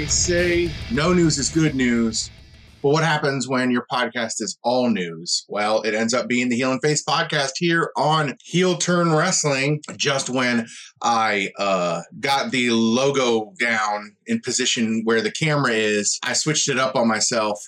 They say no news is good news. But what happens when your podcast is all news? Well, it ends up being the Heel and Face podcast here on Heel Turn Wrestling. Just when I uh, got the logo down in position where the camera is, I switched it up on myself.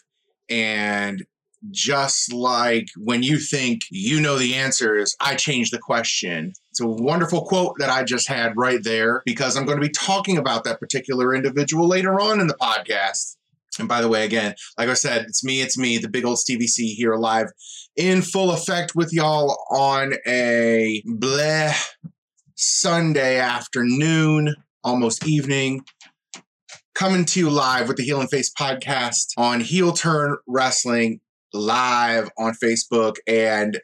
And just like when you think you know the answers, I change the question. It's a wonderful quote that I just had right there because I'm going to be talking about that particular individual later on in the podcast. And by the way, again, like I said, it's me, it's me, the big old Stevie C here live in full effect with y'all on a bleh Sunday afternoon, almost evening. Coming to you live with the Heel and Face podcast on Heel Turn Wrestling live on Facebook and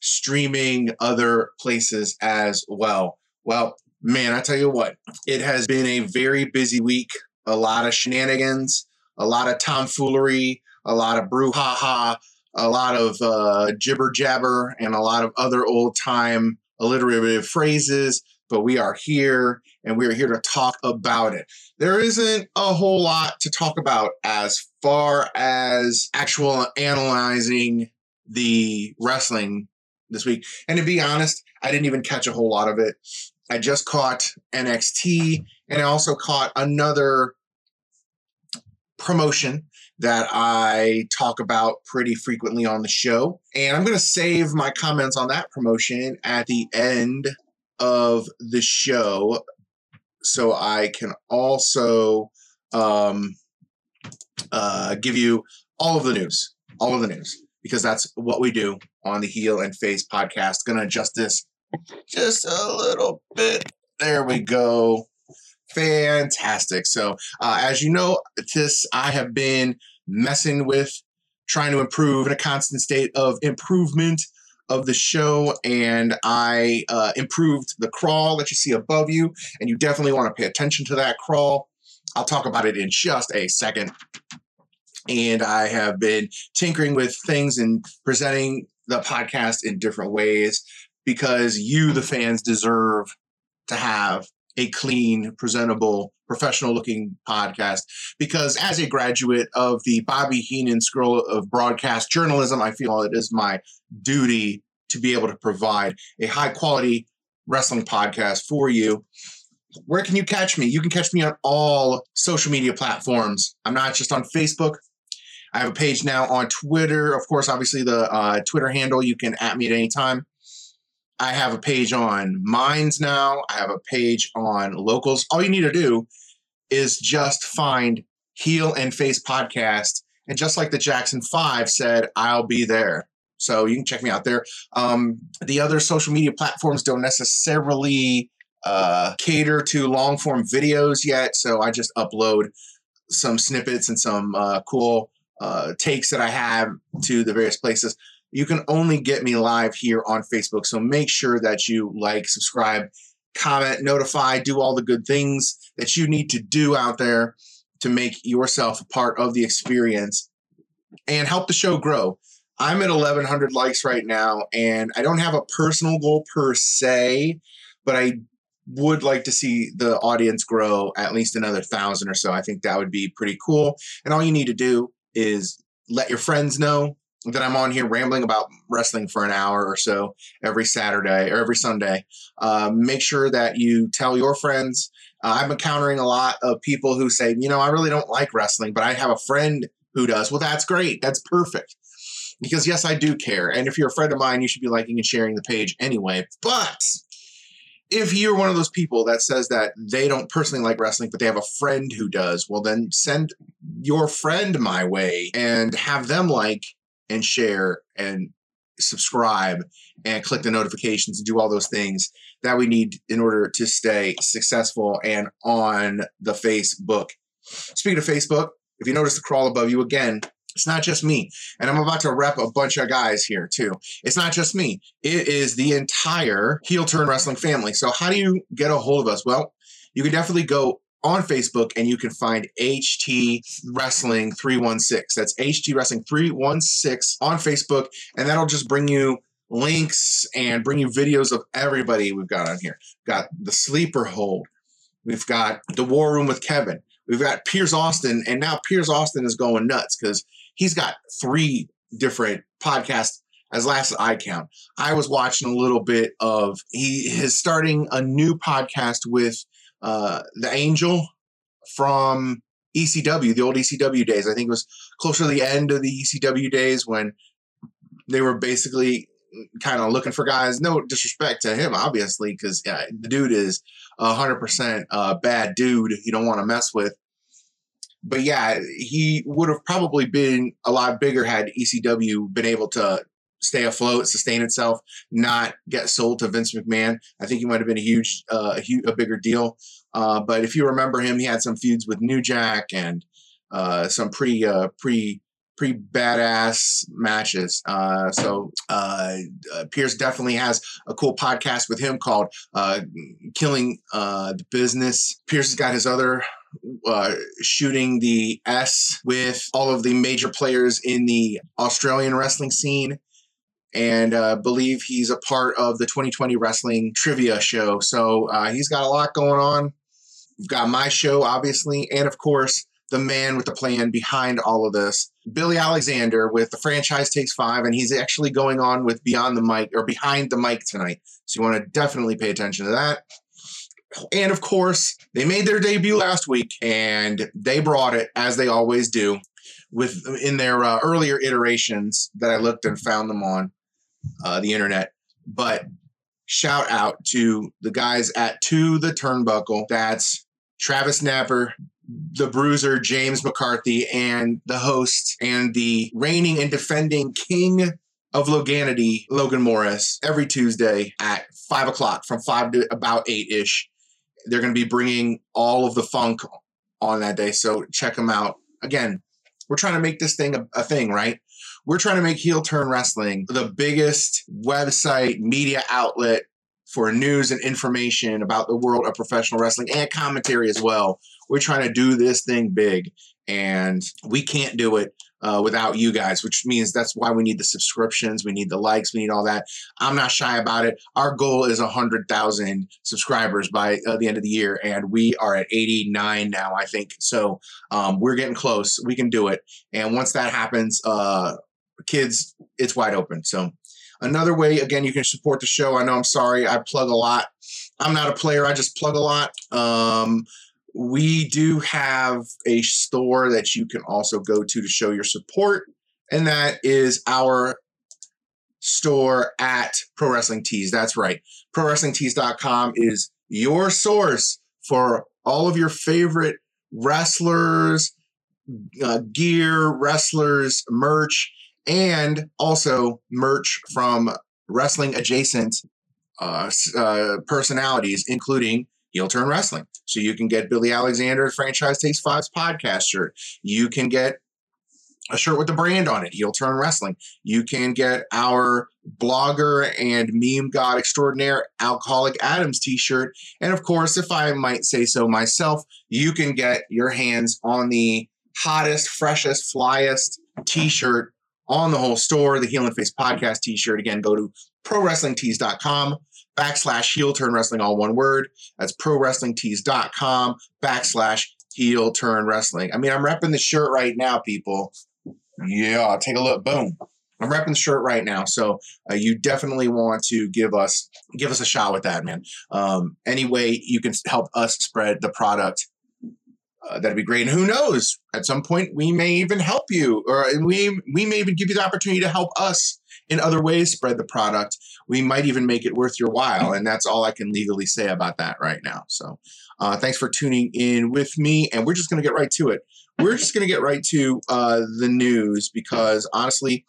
streaming other places as well. Well, man, I tell you what, it has been a very busy week. A lot of shenanigans, a lot of tomfoolery, a lot of brouhaha, a lot of uh, jibber jabber, and a lot of other old time alliterative phrases. But we are here and we are here to talk about it. There isn't a whole lot to talk about as far as actual analyzing the wrestling this week. And to be honest, I didn't even catch a whole lot of it. I just caught NXT and I also caught another promotion that I talk about pretty frequently on the show. And I'm going to save my comments on that promotion at the end of the show so I can also um, uh, give you all of the news, all of the news, because that's what we do on the Heel and Face podcast. Gonna adjust this just a little bit. There we go. Fantastic. So, uh, as you know, this I have been messing with trying to improve in a constant state of improvement of the show, and I uh, improved the crawl that you see above you, and you definitely want to pay attention to that crawl. I'll talk about it in just a second. And I have been tinkering with things and presenting the podcast in different ways because you, the fans, deserve to have a clean, presentable, professional looking podcast. Because as a graduate of the Bobby Heenan School of Broadcast Journalism, I feel it is my duty to be able to provide a high quality wrestling podcast for you. Where can you catch me? You can catch me on all social media platforms. I'm not just on Facebook. I have a page now on Twitter. Of course, obviously, the uh, Twitter handle, you can at me at any time. I have a page on Minds now. I have a page on Locals. All you need to do is just find Heel and Face Podcast. And just like the Jackson Five said, I'll be there. So you can check me out there. Um, the other social media platforms don't necessarily uh, cater to long form videos yet. So I just upload some snippets and some uh, cool uh, takes that I have to the various places you can only get me live here on Facebook. So make sure that you like, subscribe, comment, notify, do all the good things that you need to do out there to make yourself a part of the experience and help the show grow. I'm at 1100 likes right now, and I don't have a personal goal per se, but I would like to see the audience grow at least another thousand or so. I think that would be pretty cool. And all you need to do is let your friends know, that I'm on here rambling about wrestling for an hour or so every Saturday or every Sunday. Uh, make sure that you tell your friends. Uh, I'm encountering a lot of people who say, you know, I really don't like wrestling, but I have a friend who does. Well, that's great. That's perfect. Because yes, I do care. And if you're a friend of mine, you should be liking and sharing the page anyway. But if you're one of those people that says that they don't personally like wrestling, but they have a friend who does, well, then send your friend my way and have them like and share and subscribe and click the notifications and do all those things that we need in order to stay successful and on the Facebook. Speaking of Facebook, if you notice the crawl above you again, it's not just me. And I'm about to rep a bunch of guys here too. It's not just me. It is the entire heel turn wrestling family. So how do you get a hold of us? Well, you can definitely go on Facebook and you can find HT Wrestling 316. That's HT Wrestling 316 on Facebook. And that'll just bring you links and bring you videos of everybody we've got on here. We've got the sleeper hold. We've got the war room with Kevin. we've got Piers Austin, and now Piers Austin is going nuts because he's got three different podcasts as last as I count. I was watching a little bit of he is starting a new podcast with uh, the Angel from ECW, the old ECW days. I think it was closer to the end of the ECW days when they were basically kind of looking for guys. No disrespect to him, obviously, because the dude is a hundred percent a bad dude. You don't want to mess with. But yeah, he would have probably been a lot bigger had ECW been able to stay afloat, sustain itself, not get sold to Vince McMahon. I think he might have been a huge, uh, a, a bigger deal. Uh, but if you remember him, he had some feuds with New Jack and uh, some pretty, uh, pretty, pretty badass matches. Uh, so uh, Piers definitely has a cool podcast with him called "Killing the Business." Pierce has got his other uh, shooting the S with all of the major players in the Australian wrestling scene and uh, believe he's a part of the 2020 wrestling trivia show. So uh, he's got a lot going on. We've got my show, obviously, and of course, the man with the plan behind all of this, Billy Alexander with the franchise takes five, and he's actually going on with Beyond the Mic or Behind the Mic tonight. So you want to definitely pay attention to that. And of course, they made their debut last week, and they brought it as they always do, with in their uh, earlier iterations that I looked and found them on uh, the internet. But shout out to the guys at To the Turnbuckle. That's Travis Napper, the bruiser James McCarthy, and the host and the reigning and defending king of Loganity, Logan Morris, every Tuesday at five o'clock from five to about eight ish. They're going to be bringing all of the funk on that day. So check them out. Again, we're trying to make this thing a, a thing, right? We're trying to make Heel Turn Wrestling the biggest website media outlet for news and information about the world of professional wrestling and commentary as well. We're trying to do this thing big, and we can't do it uh, without you guys, which means that's why we need the subscriptions, we need the likes, we need all that. I'm not shy about it. Our goal is 100,000 subscribers by uh, the end of the year, and we are at 89 now, I think. So um, we're getting close. We can do it. And once that happens, uh, kids, it's wide open. So another way, again, you can support the show. I know I'm sorry, I plug a lot. I'm not a player, I just plug a lot. Um, we do have a store that you can also go to to show your support, and that is our store at Pro Wrestling Tees. That's right. pro wrestling ProWrestlingTees.com is your source for all of your favorite wrestlers, uh, gear, wrestlers, merch, and also merch from wrestling adjacent uh, uh, personalities, including Heel Turn Wrestling. So you can get Billy Alexander Franchise Takes Five's podcast shirt. You can get a shirt with the brand on it, Heel Turn Wrestling. You can get our blogger and meme god extraordinaire Alcoholic Adams t shirt. And of course, if I might say so myself, you can get your hands on the hottest, freshest, flyest t shirt on the whole store, the Heel and Face podcast t shirt. Again, go to prowrestlingtees.com backslash heel turn wrestling, all one word. That's prowrestlingtees.com backslash heel turn wrestling. I mean, I'm repping the shirt right now, people. Yeah, take a look. Boom. I'm repping the shirt right now, so uh, you definitely want to give us give us a shot with that, man. Um, any way you can help us spread the product uh, that'd be great. And who knows? At some point, we may even help you, or we we may even give you the opportunity to help us in other ways spread the product. We might even make it worth your while, and that's all I can legally say about that right now. So, uh, thanks for tuning in with me, and we're just going to get right to it. We're just going to get right to uh, the news because honestly,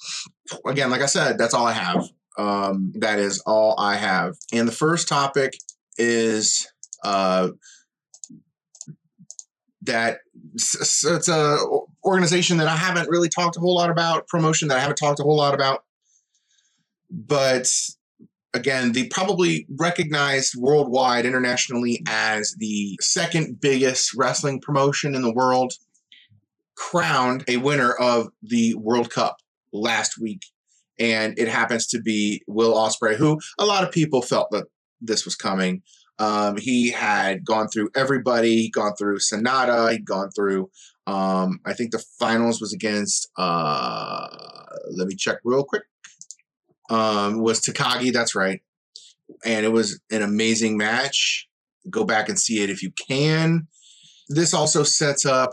again, like I said, that's all I have. Um, that is all I have. And the first topic is uh, that it's a organization that I haven't really talked a whole lot about, promotion that I haven't talked a whole lot about. But again, the probably recognized worldwide, internationally as the second biggest wrestling promotion in the world, crowned a winner of the World Cup last week. And it happens to be Will Ospreay, who a lot of people felt that this was coming. Um, he had gone through everybody, gone through Sanada, he'd gone through. Um, I think the finals was against. Uh, let me check real quick. Um, was Takagi? That's right, and it was an amazing match. Go back and see it if you can. This also sets up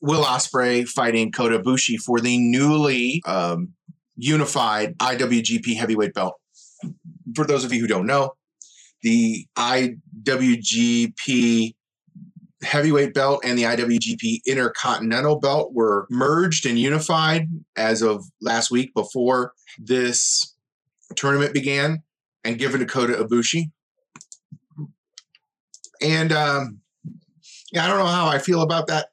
Will Ospreay fighting Kota Ibushi for the newly um, unified IWGP Heavyweight Belt. For those of you who don't know, the IWGP heavyweight belt and the IWGP Intercontinental belt were merged and unified as of last week before this tournament began and given to Kota Ibushi. And um, yeah, I don't know how I feel about that.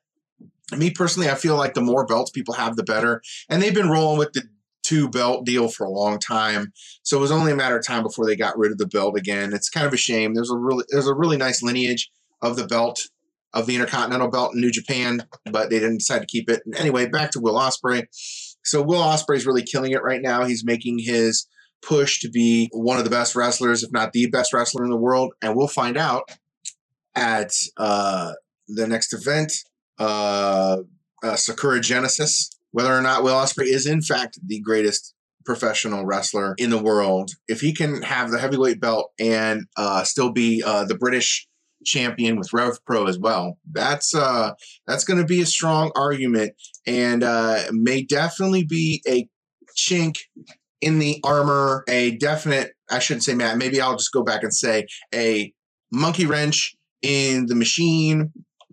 Me personally, I feel like the more belts people have, the better. And they've been rolling with the two belt deal for a long time. So it was only a matter of time before they got rid of the belt again. It's kind of a shame. There's a really there's a really nice lineage of the belt of the Intercontinental belt in New Japan, but they didn't decide to keep it. And anyway, back to Will Ospreay. So Will Ospreay is really killing it right now. He's making his push to be one of the best wrestlers, if not the best wrestler in the world, and we'll find out at uh, the next event, uh, uh, Sakura Genesis, whether or not Will Ospreay is in fact the greatest professional wrestler in the world. If he can have the heavyweight belt and uh, still be uh, the British champion with Rev Pro as well, that's uh, that's going to be a strong argument and uh, may definitely be a chink in the armor, a definite. I shouldn't say Matt. Maybe I'll just go back and say a monkey wrench in the machine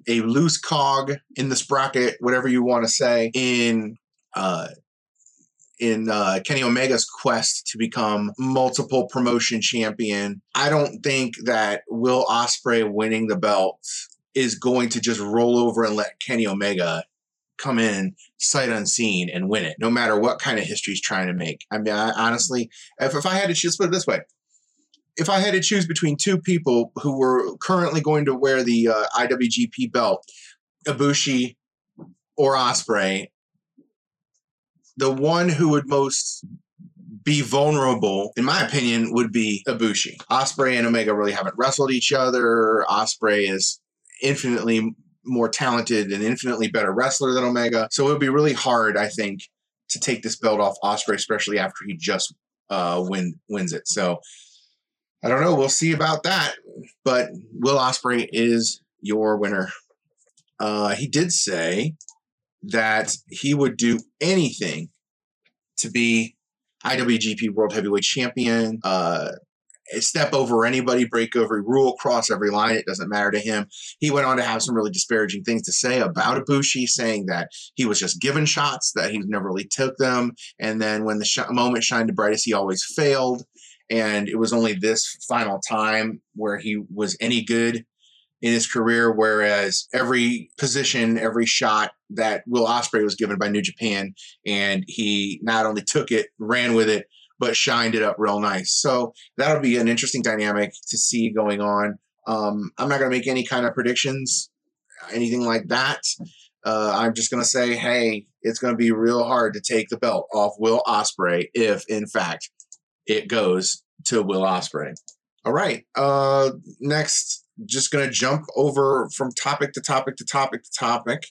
a loose cog in the sprocket, whatever you want to say, in uh, in uh, Kenny Omega's quest to become multiple promotion champion. I don't think that Will Ospreay winning the belt is going to just roll over and let Kenny Omega come in sight unseen and win it, no matter what kind of history he's trying to make. I mean, I, honestly, if, if I had to choose, put it this way, if I had to choose between two people who were currently going to wear the uh, IWGP belt, Ibushi or Ospreay, the one who would most be vulnerable, in my opinion, would be Ibushi. Ospreay and Omega really haven't wrestled each other. Ospreay is infinitely more talented and infinitely better wrestler than Omega, so it would be really hard, I think, to take this belt off Ospreay, especially after he just uh, win wins it. So I don't know. We'll see about that. But Will Ospreay is your winner. Uh, he did say that he would do anything to be IWGP World Heavyweight Champion. Uh, step over anybody, break every rule, cross every line. It doesn't matter to him. He went on to have some really disparaging things to say about Ibushi, saying that he was just given shots, that he never really took them, and then when the sh- moment shined the brightest, he always failed and it was only this final time where he was any good in his career. Whereas every position, every shot that Will Ospreay was given by New Japan, and he not only took it, ran with it, but shined it up real nice. So that'll be an interesting dynamic to see going on. Um, I'm not going to make any kind of predictions, anything like that. Uh, I'm just going to say, hey, it's going to be real hard to take the belt off Will Ospreay if, in fact, it goes to Will Ospreay. All right. Uh, next, just going to jump over from topic to topic to topic to topic,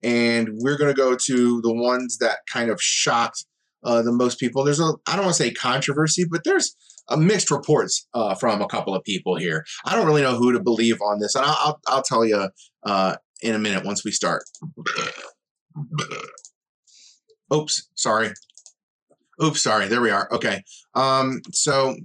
and we're going to go to the ones that kind of shocked uh, the most people. There's a I don't want to say controversy, but there's a mixed reports uh, from a couple of people here. I don't really know who to believe on this, and I'll I'll, I'll tell you uh, in a minute once we start. Oops, sorry. Oops, sorry. There we are. Okay. Um, so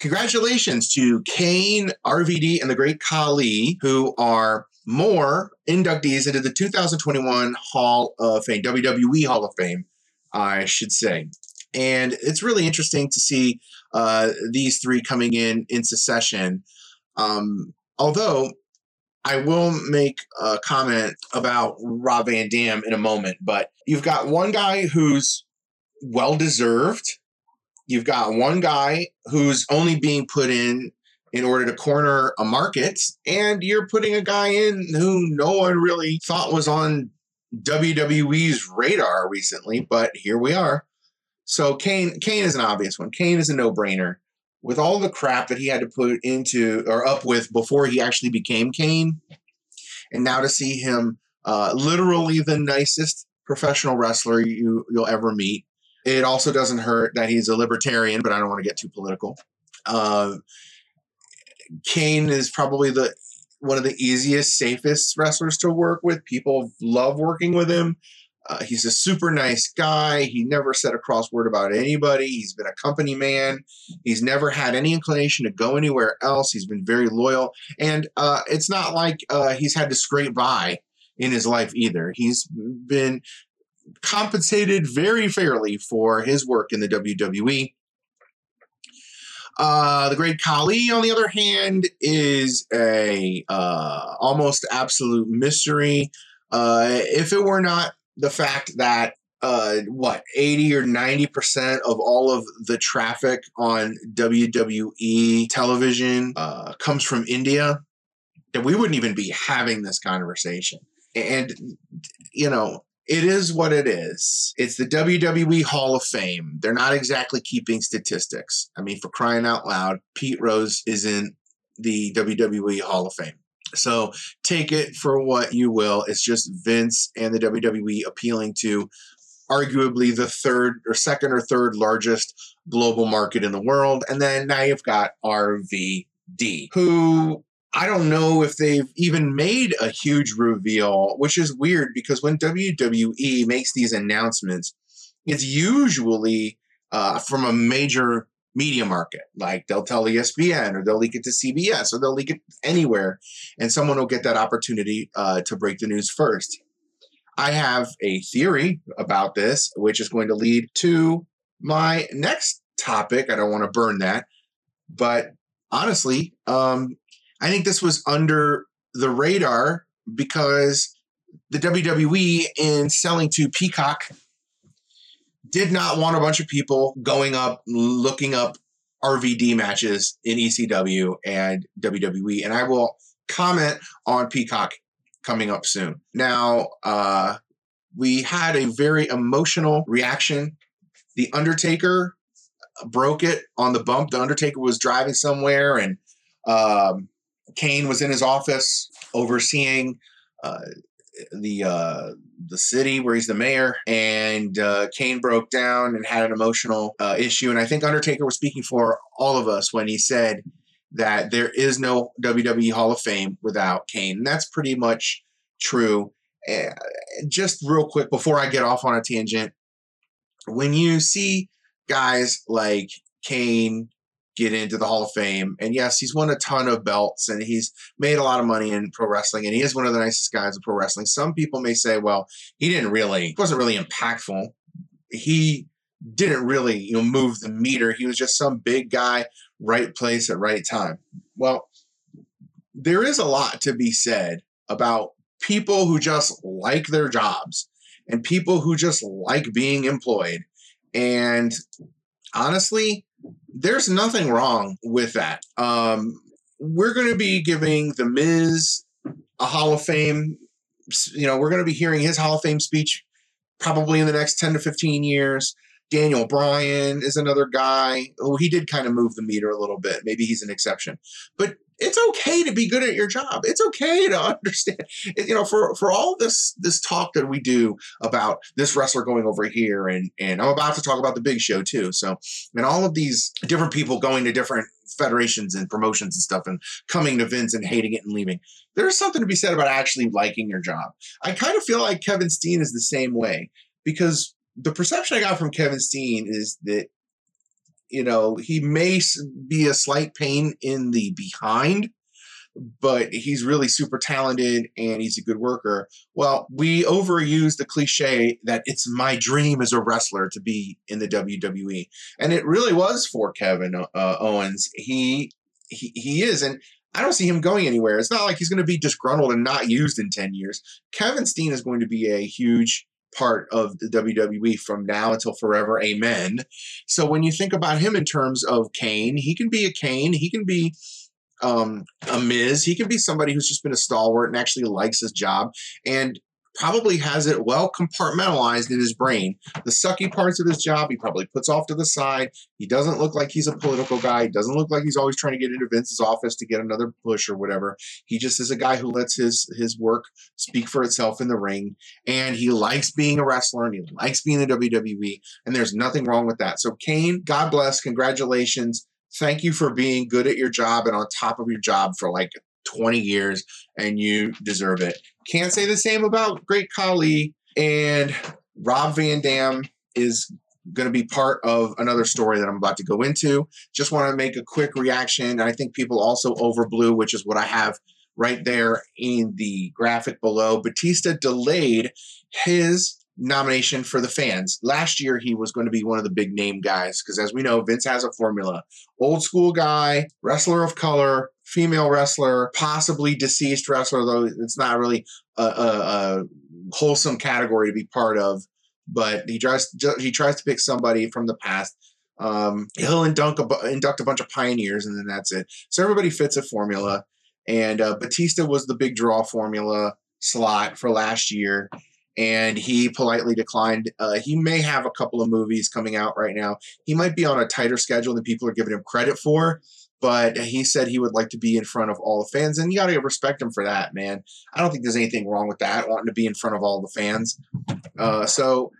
congratulations to Kane, RVD, and the great Khali, who are more inductees into the 2021 Hall of Fame, WWE Hall of Fame, I should say. And it's really interesting to see uh, these three coming in in succession. Um, although I will make a comment about Rob Van Dam in a moment, but you've got one guy who's well deserved. You've got one guy who's only being put in in order to corner a market, and you're putting a guy in who no one really thought was on WWE's radar recently, but here we are. So Kane, Kane is an obvious one. Kane is a no-brainer. with all the crap that he had to put into or up with before he actually became Kane, and now to see him uh, literally the nicest professional wrestler you you'll ever meet. It also doesn't hurt that he's a libertarian, but I don't want to get too political. Uh, Kane is probably the one of the easiest, safest wrestlers to work with. People love working with him. Uh, he's a super nice guy. He never said a cross word about anybody. He's been a company man. He's never had any inclination to go anywhere else. He's been very loyal. And uh, it's not like uh, he's had to scrape by in his life either. He's been compensated very fairly for his work in the WWE. Uh, the Great Khali, on the other hand, is a uh, almost absolute mystery. Uh, if it were not the fact that uh, what 80 or 90 percent of all of the traffic on WWE television uh, comes from India, that we wouldn't even be having this conversation. And you know, it is what it is. It's the WWE Hall of Fame. They're not exactly keeping statistics. I mean, for crying out loud, Pete Rose is in the WWE Hall of Fame. So take it for what you will. It's just Vince and the WWE appealing to arguably the third or second or third largest global market in the world. And then now you've got RVD, who I don't know if they've even made a huge reveal, which is weird because when WWE makes these announcements, it's usually uh, from a major media market. Like they'll tell ESPN or they'll leak it to CBS or they'll leak it anywhere, and someone will get that opportunity uh, to break the news first. I have a theory about this, which is going to lead to my next topic. I don't want to burn that, but honestly, um, I think this was under the radar because the WWE, in selling to Peacock, did not want a bunch of people going up looking up RVD matches in ECW and WWE. And I will comment on Peacock coming up soon. Now, uh, we had a very emotional reaction. The Undertaker broke it on the bump. The Undertaker was driving somewhere and um, Kane was in his office overseeing uh, the uh, the city where he's the mayor, and uh, Kane broke down and had an emotional uh, issue. And I think Undertaker was speaking for all of us when he said that there is no WWE Hall of Fame without Kane. And that's pretty much true. Uh, just real quick before I get off on a tangent, when you see guys like Kane, get into the Hall of Fame. And yes, he's won a ton of belts and he's made a lot of money in pro wrestling and he is one of the nicest guys in pro wrestling. Some people may say, well, he didn't really, wasn't really impactful. He didn't really, you know, move the meter. He was just some big guy, right place at right time. Well, there is a lot to be said about people who just like their jobs and people who just like being employed. And honestly, there's nothing wrong with that. Um, we're going to be giving The Miz a Hall of Fame. You know, we're going to be hearing his Hall of Fame speech probably in the next 10 to 15 years. Daniel Bryan is another guy. Oh, he did kind of move the meter a little bit. Maybe he's an exception. But it's okay to be good at your job. It's okay to understand. You know, for for all this this talk that we do about this wrestler going over here, and and I'm about to talk about the Big Show too. So, and all of these different people going to different federations and promotions and stuff, and coming to Vince and hating it and leaving. There's something to be said about actually liking your job. I kind of feel like Kevin Steen is the same way because the perception I got from Kevin Steen is that you know, he may be a slight pain in the behind, but he's really super talented and he's a good worker. Well, we overuse the cliche that it's my dream as a wrestler to be in the WWE, and it really was for Kevin uh, Owens. He, he he is, and I don't see him going anywhere. It's not like he's going to be disgruntled and not used in ten years. Kevin Steen is going to be a huge part of the WWE from now until forever. Amen. So when you think about him in terms of Kane, he can be a Kane. He can be um, a Miz. He can be somebody who's just been a stalwart and actually likes his job. And probably has it well compartmentalized in his brain. The sucky parts of his job he probably puts off to the side. He doesn't look like he's a political guy. He doesn't look like he's always trying to get into Vince's office to get another push or whatever. He just is a guy who lets his his work speak for itself in the ring, and he likes being a wrestler and he likes being in the WWE, and there's nothing wrong with that. So Kane, God bless, congratulations. Thank you for being good at your job and on top of your job for like 20 years, and you deserve it. Can't say the same about Great Khali and Rob Van Dam is going to be part of another story that I'm about to go into. Just want to make a quick reaction. And I think people also overblew, which is what I have right there in the graphic below. Batista delayed his nomination for the fans. Last year, he was going to be one of the big name guys because, as we know, Vince has a formula old school guy, wrestler of color, female wrestler, possibly deceased wrestler, though it's not really a, a, a wholesome category to be part of. But he tries he tries to pick somebody from the past. Um, he'll induct a, induct a bunch of pioneers, and then that's it. So everybody fits a formula. And uh, Batista was the big draw formula slot for last year and he politely declined. Uh, he may have a couple of movies coming out right now. He might be on a tighter schedule than people are giving him credit for, but he said he would like to be in front of all the fans, and you got to respect him for that, man. I don't think there's anything wrong with that, wanting to be in front of all the fans. Uh, so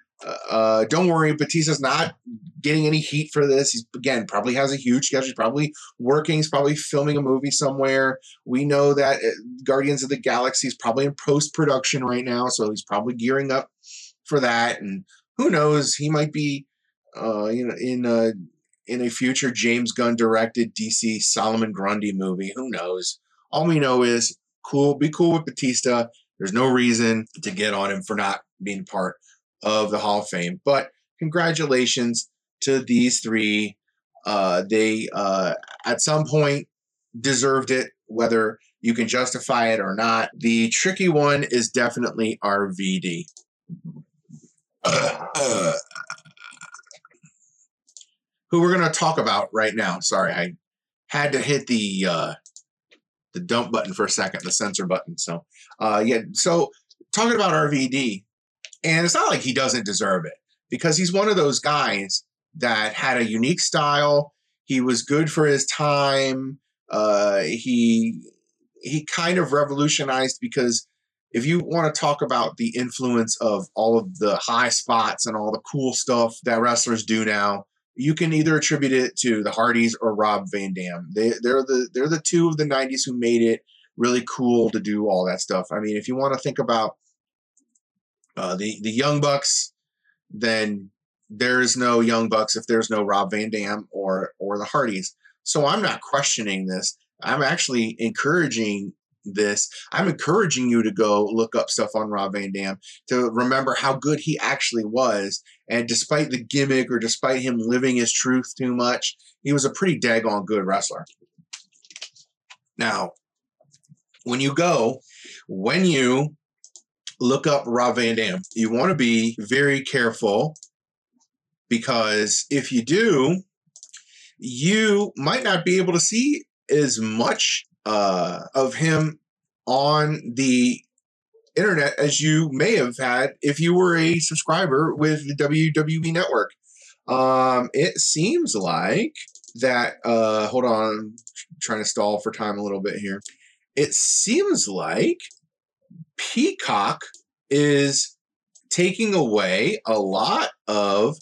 uh, don't worry, Batista's not getting any heat for this. He's again probably has a huge schedule. He's probably working. He's probably filming a movie somewhere. We know that uh, Guardians of the Galaxy is probably in post production right now, so he's probably gearing up for that. And who knows, he might be, uh, you know, in a in a future James Gunn directed DC Solomon Grundy movie. Who knows? All we know is cool. Be cool with Batista. There's no reason to get on him for not being part of the Hall of Fame. But congratulations to these three. Uh, they uh, at some point deserved it, whether you can justify it or not. The tricky one is definitely RVD. Uh, uh, who we're going to talk about right now. Sorry, I had to hit the uh, the dump button for a second, the censor button. So, uh, yeah. So, talking about RVD, and it's not like he doesn't deserve it because he's one of those guys that had a unique style. He was good for his time. Uh, he he kind of revolutionized because if you want to talk about the influence of all of the high spots and all the cool stuff that wrestlers do now, you can either attribute it to the Hardys or Rob Van Dam. They they're the they're the two of the '90s who made it really cool to do all that stuff. I mean, if you want to think about uh, the the Young Bucks, then there's no Young Bucks if there's no Rob Van Dam or or the Hardys. So I'm not questioning this. I'm actually encouraging this. I'm encouraging you to go look up stuff on Rob Van Dam to remember how good he actually was. And despite the gimmick or despite him living his truth too much, he was a pretty daggone good wrestler. Now, when you go, when you look up Rob Van Dam. You want to be very careful because if you do, you might not be able to see as much uh, of him on the internet as you may have had if you were a subscriber with the WWE Network. Um, it seems like that. Uh, hold on, I'm trying to stall for time a little bit here. It seems like Peacock is taking away a lot of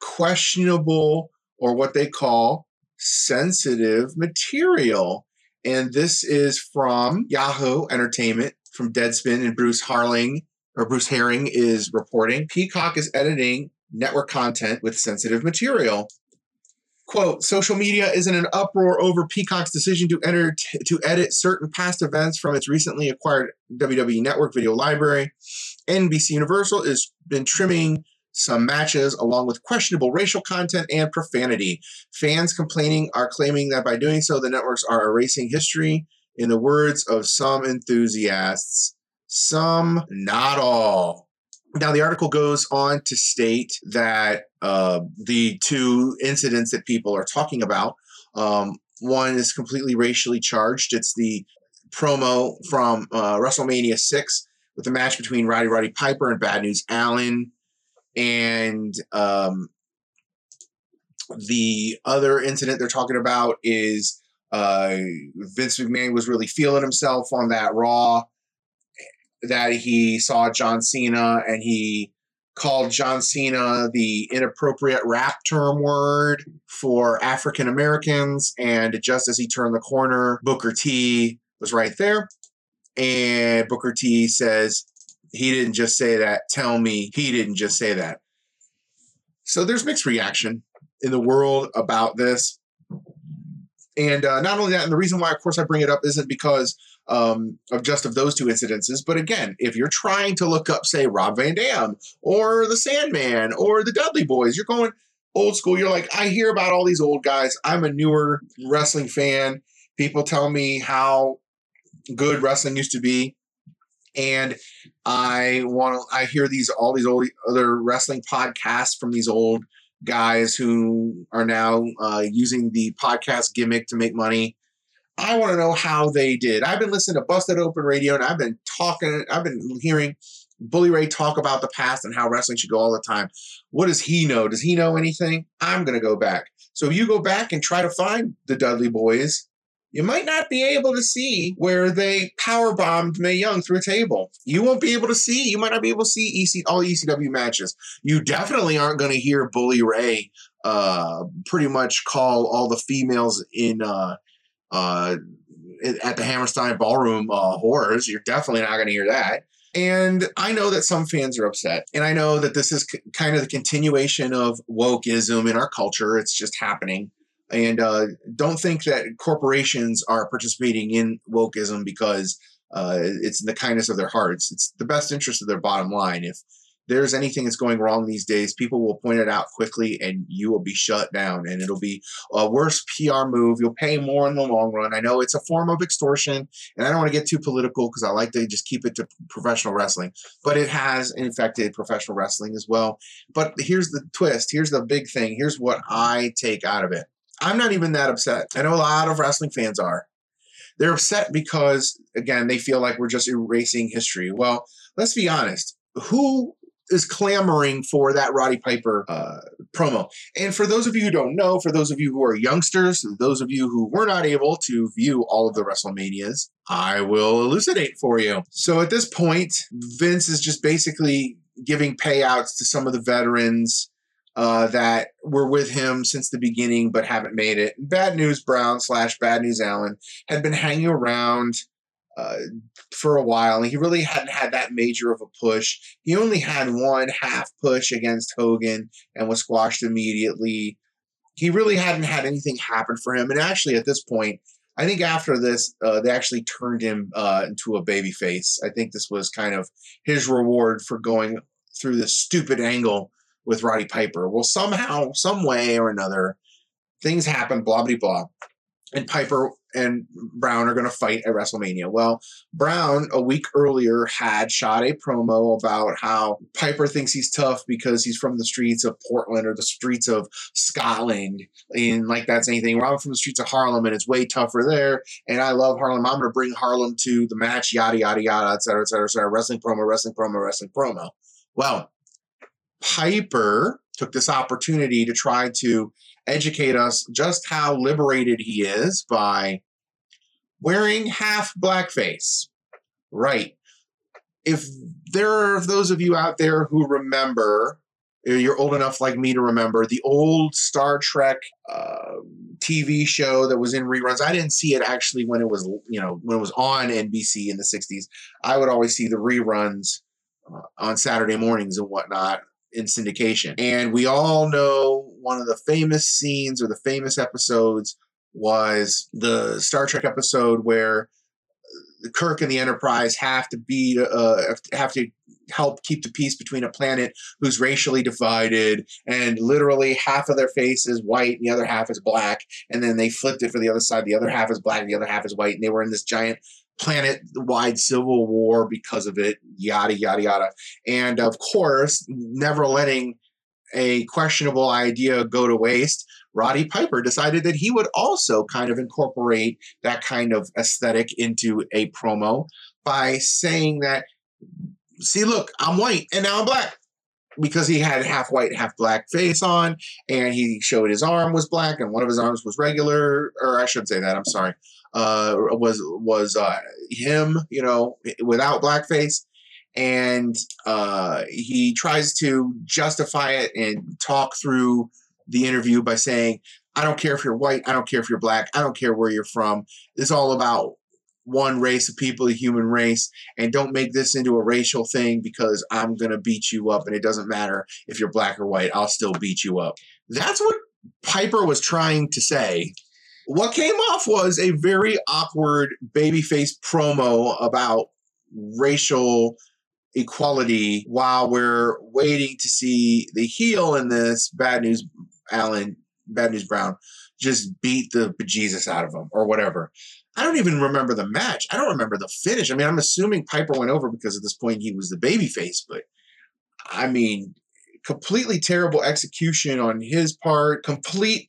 questionable or what they call sensitive material. And this is from Yahoo Entertainment, from Deadspin, and Bruce Harling or Bruce Haring is reporting Peacock is editing network content with sensitive material. Quote, social media is in an uproar over Peacock's decision to enter t- to edit certain past events from its recently acquired WWE Network video library. NBC Universal has been trimming some matches along with questionable racial content and profanity. Fans complaining are claiming that by doing so, the networks are erasing history. In the words of some enthusiasts, some, not all. Now, the article goes on to state that uh, the two incidents that people are talking about um, one is completely racially charged. It's the promo from uh, WrestleMania 6 with the match between Roddy Roddy Piper and Bad News Allen. And um, the other incident they're talking about is uh, Vince McMahon was really feeling himself on that Raw that he saw John Cena and he called John Cena the inappropriate rap term word for African Americans. And just as he turned the corner, Booker T was right there. And Booker T says, he didn't just say that. Tell me he didn't just say that. So there's mixed reaction in the world about this. And uh, not only that, and the reason why, of course, I bring it up isn't because um, of just of those two incidences, but again, if you're trying to look up, say, Rob Van Dam or the Sandman or the Dudley Boyz, you're going old school. You're like, I hear about all these old guys. I'm a newer wrestling fan. People tell me how good wrestling used to be and I want to. I hear these all these old other wrestling podcasts from these old guys who are now uh, using the podcast gimmick to make money. I want to know how they did. I've been listening to Busted Open Radio, and I've been talking. I've been hearing Bully Ray talk about the past and how wrestling should go all the time. What does he know? Does he know anything? I'm going to go back. So if you go back and try to find the Dudley Boyz you might not be able to see where they power bombed Mae Young through a table. You won't be able to see. You might not be able to see EC all ECW matches. You definitely aren't going to hear Bully Ray uh, pretty much call all the females in uh, uh, at the Hammerstein Ballroom uh, whores. You're definitely not going to hear that. And I know that some fans are upset. And I know that this is c- kind of the continuation of wokeism in our culture. It's just happening and uh, don't think that corporations are participating in wokeism because uh, it's in the kindness of their hearts. It's the best interest of their bottom line. If there's anything that's going wrong these days, people will point it out quickly and you will be shut down and it'll be a worse PR move. You'll pay more in the long run. I know it's a form of extortion and I don't want to get too political because I like to just keep it to professional wrestling, but it has infected professional wrestling as well. But here's the twist. Here's the big thing. Here's what I take out of it. I'm not even that upset. I know a lot of wrestling fans are. They're upset because, again, they feel like we're just erasing history. Well, let's be honest. Who is clamoring for that Roddy Piper uh, promo. And for those of you who don't know, for those of you who are youngsters, those of you who were not able to view all of the WrestleManias, I will elucidate for you. So at this point, Vince is just basically giving payouts to some of the veterans uh, that were with him since the beginning but haven't made it. Bad News Brown slash Bad News Allen had been hanging around uh, for a while, and he really hadn't had that major of a push. He only had one half push against Hogan and was squashed immediately. He really hadn't had anything happen for him, and actually, at this point, I think after this, uh, they actually turned him uh, into a baby face. I think this was kind of his reward for going through this stupid angle with Roddy Piper. Well, somehow, some way or another, things happen, blah, blah, blah. And Piper and Brown are going to fight at WrestleMania. Well, Brown, a week earlier, had shot a promo about how Piper thinks he's tough because he's from the streets of Portland or the streets of Scotland. And like that's anything. Well, I'm from the streets of Harlem and it's way tougher there. And I love Harlem. I'm going to bring Harlem to the match, yada, yada, yada, et cetera, et cetera, et cetera. Wrestling promo, wrestling promo, wrestling promo. Well, Piper took this opportunity to try to educate us just how liberated he is by wearing half blackface. Right. If there are those of you out there who remember, you're old enough like me to remember the old Star Trek uh, TV show that was in reruns. I didn't see it actually when it was, you know, when it was on NBC in the 60s. I would always see the reruns uh, on Saturday mornings and whatnot in syndication. And we all know one of the famous scenes or the famous episodes was the Star Trek episode where Kirk and the Enterprise have to be uh, have to help keep the peace between a planet who's racially divided and literally half of their face is white and the other half is black and then they flipped it for the other side the other half is black and the other half is white and they were in this giant planet wide civil war because of it, yada, yada, yada. And of course, never letting a questionable idea go to waste, Roddy Piper decided that he would also kind of incorporate that kind of aesthetic into a promo by saying that see, look, I'm white and now I'm black because he had half white, half black face on, and he showed his arm was black, and one of his arms was regular, or I should say that. I'm sorry, uh, was was uh, him, you know, without blackface, and uh, he tries to justify it and talk through the interview by saying, "I don't care if you're white, I don't care if you're black, I don't care where you're from. It's all about one race of people, the human race, and don't make this into a racial thing because I'm to beat you up and it doesn't matter if you're black or white, I'll still beat you up. That's what Piper was trying to say. What came off was a very awkward babyface promo about racial equality while we're waiting to see the heel in this bad news Allen, bad news Brown, just beat the bejesus out of him or whatever. I don't even remember the match. I don't remember the finish. I mean, I'm assuming Piper went over because at this point he was the babyface, but I mean, completely terrible execution on his part, complete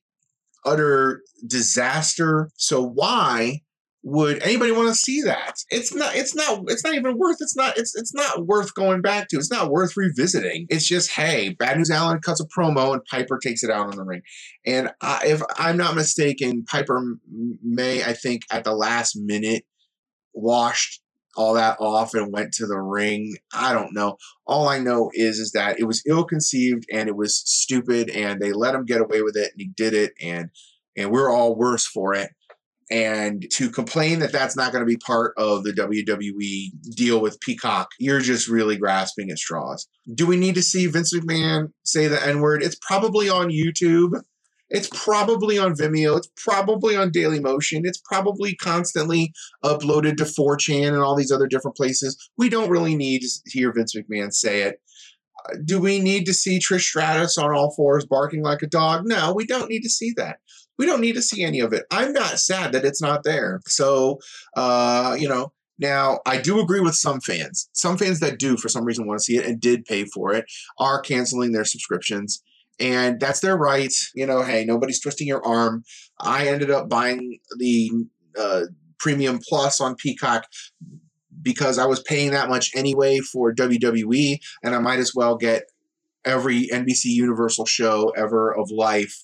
utter disaster. So why would anybody want to see that? It's not it's not it's not even worth it's not it's it's not worth going back to. It's not worth revisiting. It's just hey bad news allen cuts a promo and piper takes it out on the ring. And I, if i'm not mistaken piper may i think at the last minute washed all that off and went to the ring i don't know all i know is is that it was ill conceived and it was stupid and they let him get away with it and he did it and and we're all worse for it and to complain that that's not going to be part of the WWE deal with Peacock, you're just really grasping at straws. Do we need to see Vince McMahon say the N word? It's probably on YouTube. It's probably on Vimeo. It's probably on Daily Motion. It's probably constantly uploaded to 4chan and all these other different places. We don't really need to hear Vince McMahon say it. Do we need to see Trish Stratus on all fours barking like a dog? No, we don't need to see that we don't need to see any of it. I'm not sad that it's not there. So, uh, you know, now I do agree with some fans. Some fans that do, for some reason, want to see it and did pay for it are canceling their subscriptions. And that's their right. You know, hey, nobody's twisting your arm. I ended up buying the uh, Premium Plus on Peacock because I was paying that much anyway for WWE, and I might as well get every NBC Universal show ever of life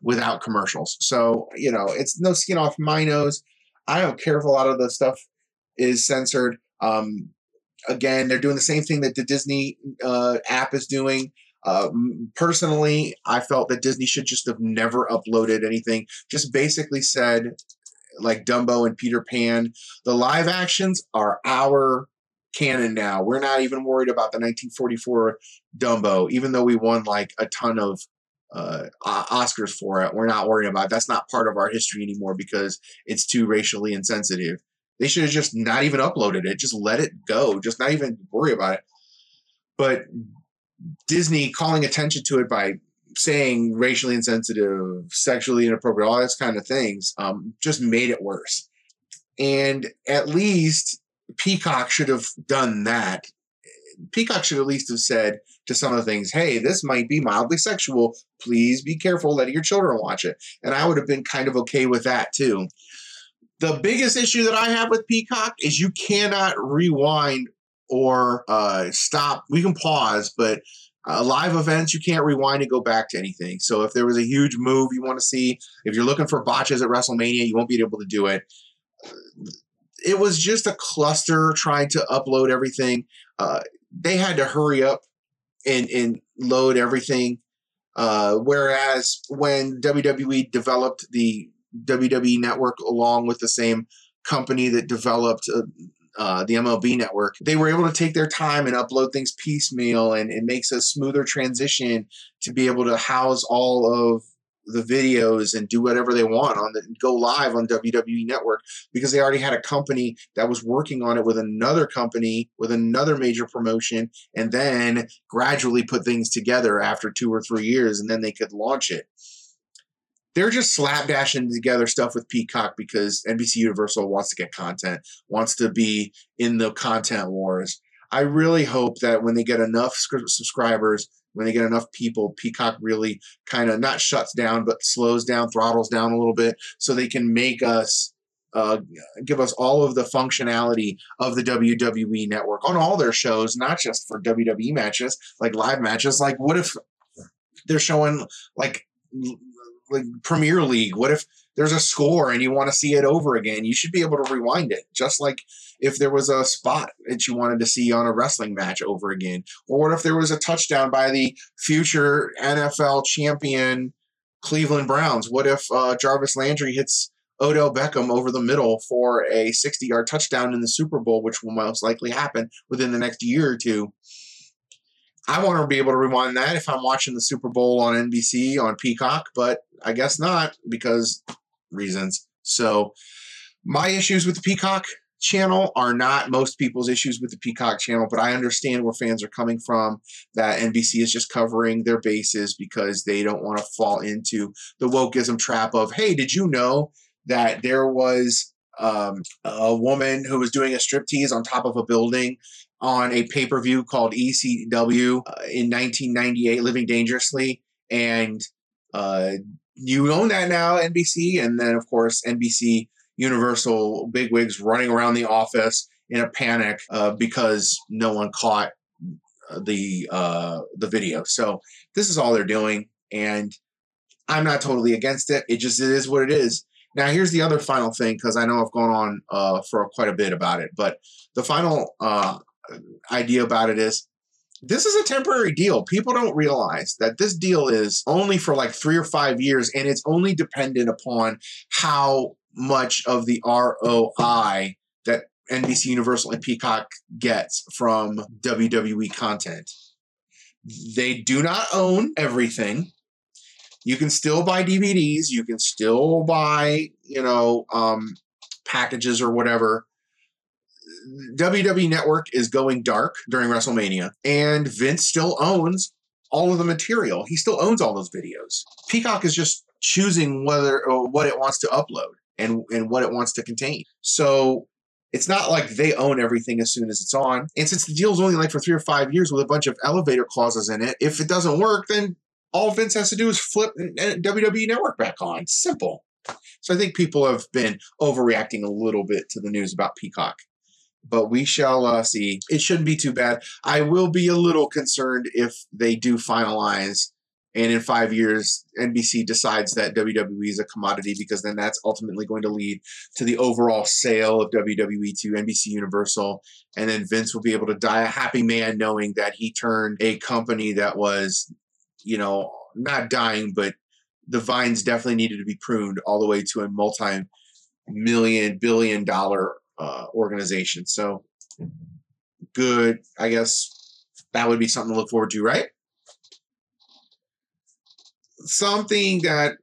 without commercials. So, you know, it's no skin off my nose. I don't care if a lot of the stuff is censored. Um, again, they're doing the same thing that the Disney uh, app is doing. Uh, personally, I felt that Disney should just have never uploaded anything. Just basically said, like Dumbo and Peter Pan, the live actions are our canon now. We're not even worried about the 1944 Dumbo, even though we won like a ton of uh, Oscars for it. We're not worried about it. that's not part of our history anymore because it's too racially insensitive. They should have just not even uploaded it. Just let it go. Just not even worry about it. But Disney calling attention to it by saying racially insensitive, sexually inappropriate, all those kind of things, um, just made it worse. And at least Peacock should have done that. Peacock should at least have said, to some of the things, hey, this might be mildly sexual. Please be careful letting your children watch it. And I would have been kind of okay with that too. The biggest issue that I have with Peacock is you cannot rewind or uh, stop. We can pause, but uh, live events, you can't rewind and go back to anything. So if there was a huge move you want to see, if you're looking for botches at WrestleMania, you won't be able to do it. It was just a cluster trying to upload everything. Uh, they had to hurry up and and load everything. Uh, whereas when WWE developed the WWE network along with the same company that developed uh, the MLB network, they were able to take their time and upload things piecemeal, and it makes a smoother transition to be able to house all of the videos and do whatever they want on the go live on WWE Network because they already had a company that was working on it with another company with another major promotion and then gradually put things together after two or three years and then they could launch it. They're just slapdashing together stuff with Peacock because NBC Universal wants to get content, wants to be in the content wars. I really hope that when they get enough subscribers when they get enough people, Peacock really kind of not shuts down, but slows down, throttles down a little bit so they can make us uh, give us all of the functionality of the WWE network on all their shows, not just for WWE matches, like live matches. Like, what if they're showing like like Premier League? What if there's a score and you want to see it over again? You should be able to rewind it, just like if there was a spot that you wanted to see on a wrestling match over again, or what if there was a touchdown by the future NFL champion Cleveland Browns? What if uh, Jarvis Landry hits Odell Beckham over the middle for a 60 yard touchdown in the Super Bowl, which will most likely happen within the next year or two? I want to be able to rewind that if I'm watching the Super Bowl on NBC on Peacock, but I guess not because reasons. So, my issues with the Peacock channel are not most people's issues with the Peacock channel, but I understand where fans are coming from that NBC is just covering their bases because they don't want to fall into the wokeism trap of, hey, did you know that there was um, a woman who was doing a striptease on top of a building on a pay per view called ECW uh, in 1998, Living Dangerously. And uh, you own that now, NBC. And then, of course, NBC Universal bigwigs running around the office in a panic uh, because no one caught uh, the uh, the video. So this is all they're doing, and I'm not totally against it. It just it is what it is. Now here's the other final thing because I know I've gone on uh, for quite a bit about it, but the final uh, idea about it is this is a temporary deal. People don't realize that this deal is only for like three or five years, and it's only dependent upon how much of the ROI that NBC Universal and Peacock gets from WWE content. They do not own everything. You can still buy DVDs, you can still buy, you know, um, packages or whatever. WWE Network is going dark during WrestleMania, and Vince still owns all of the material. He still owns all those videos. Peacock is just choosing whether or what it wants to upload and and what it wants to contain. So it's not like they own everything as soon as it's on. And since the deal's only like for three or five years with a bunch of elevator clauses in it, if it doesn't work, then all Vince has to do is flip uh, WWE Network back on. Simple. So I think people have been overreacting a little bit to the news about Peacock. But we shall uh, see. It shouldn't be too bad. I will be a little concerned if they do finalize and in five years NBC decides that WWE is a commodity because then that's ultimately going to lead to the overall sale of WWE to NBC Universal and then Vince will be able to die a happy man knowing that he turned a company that was you know not dying but the vines definitely needed to be pruned all the way to a multi million billion dollar uh, organization so good I guess that would be something to look forward to right something that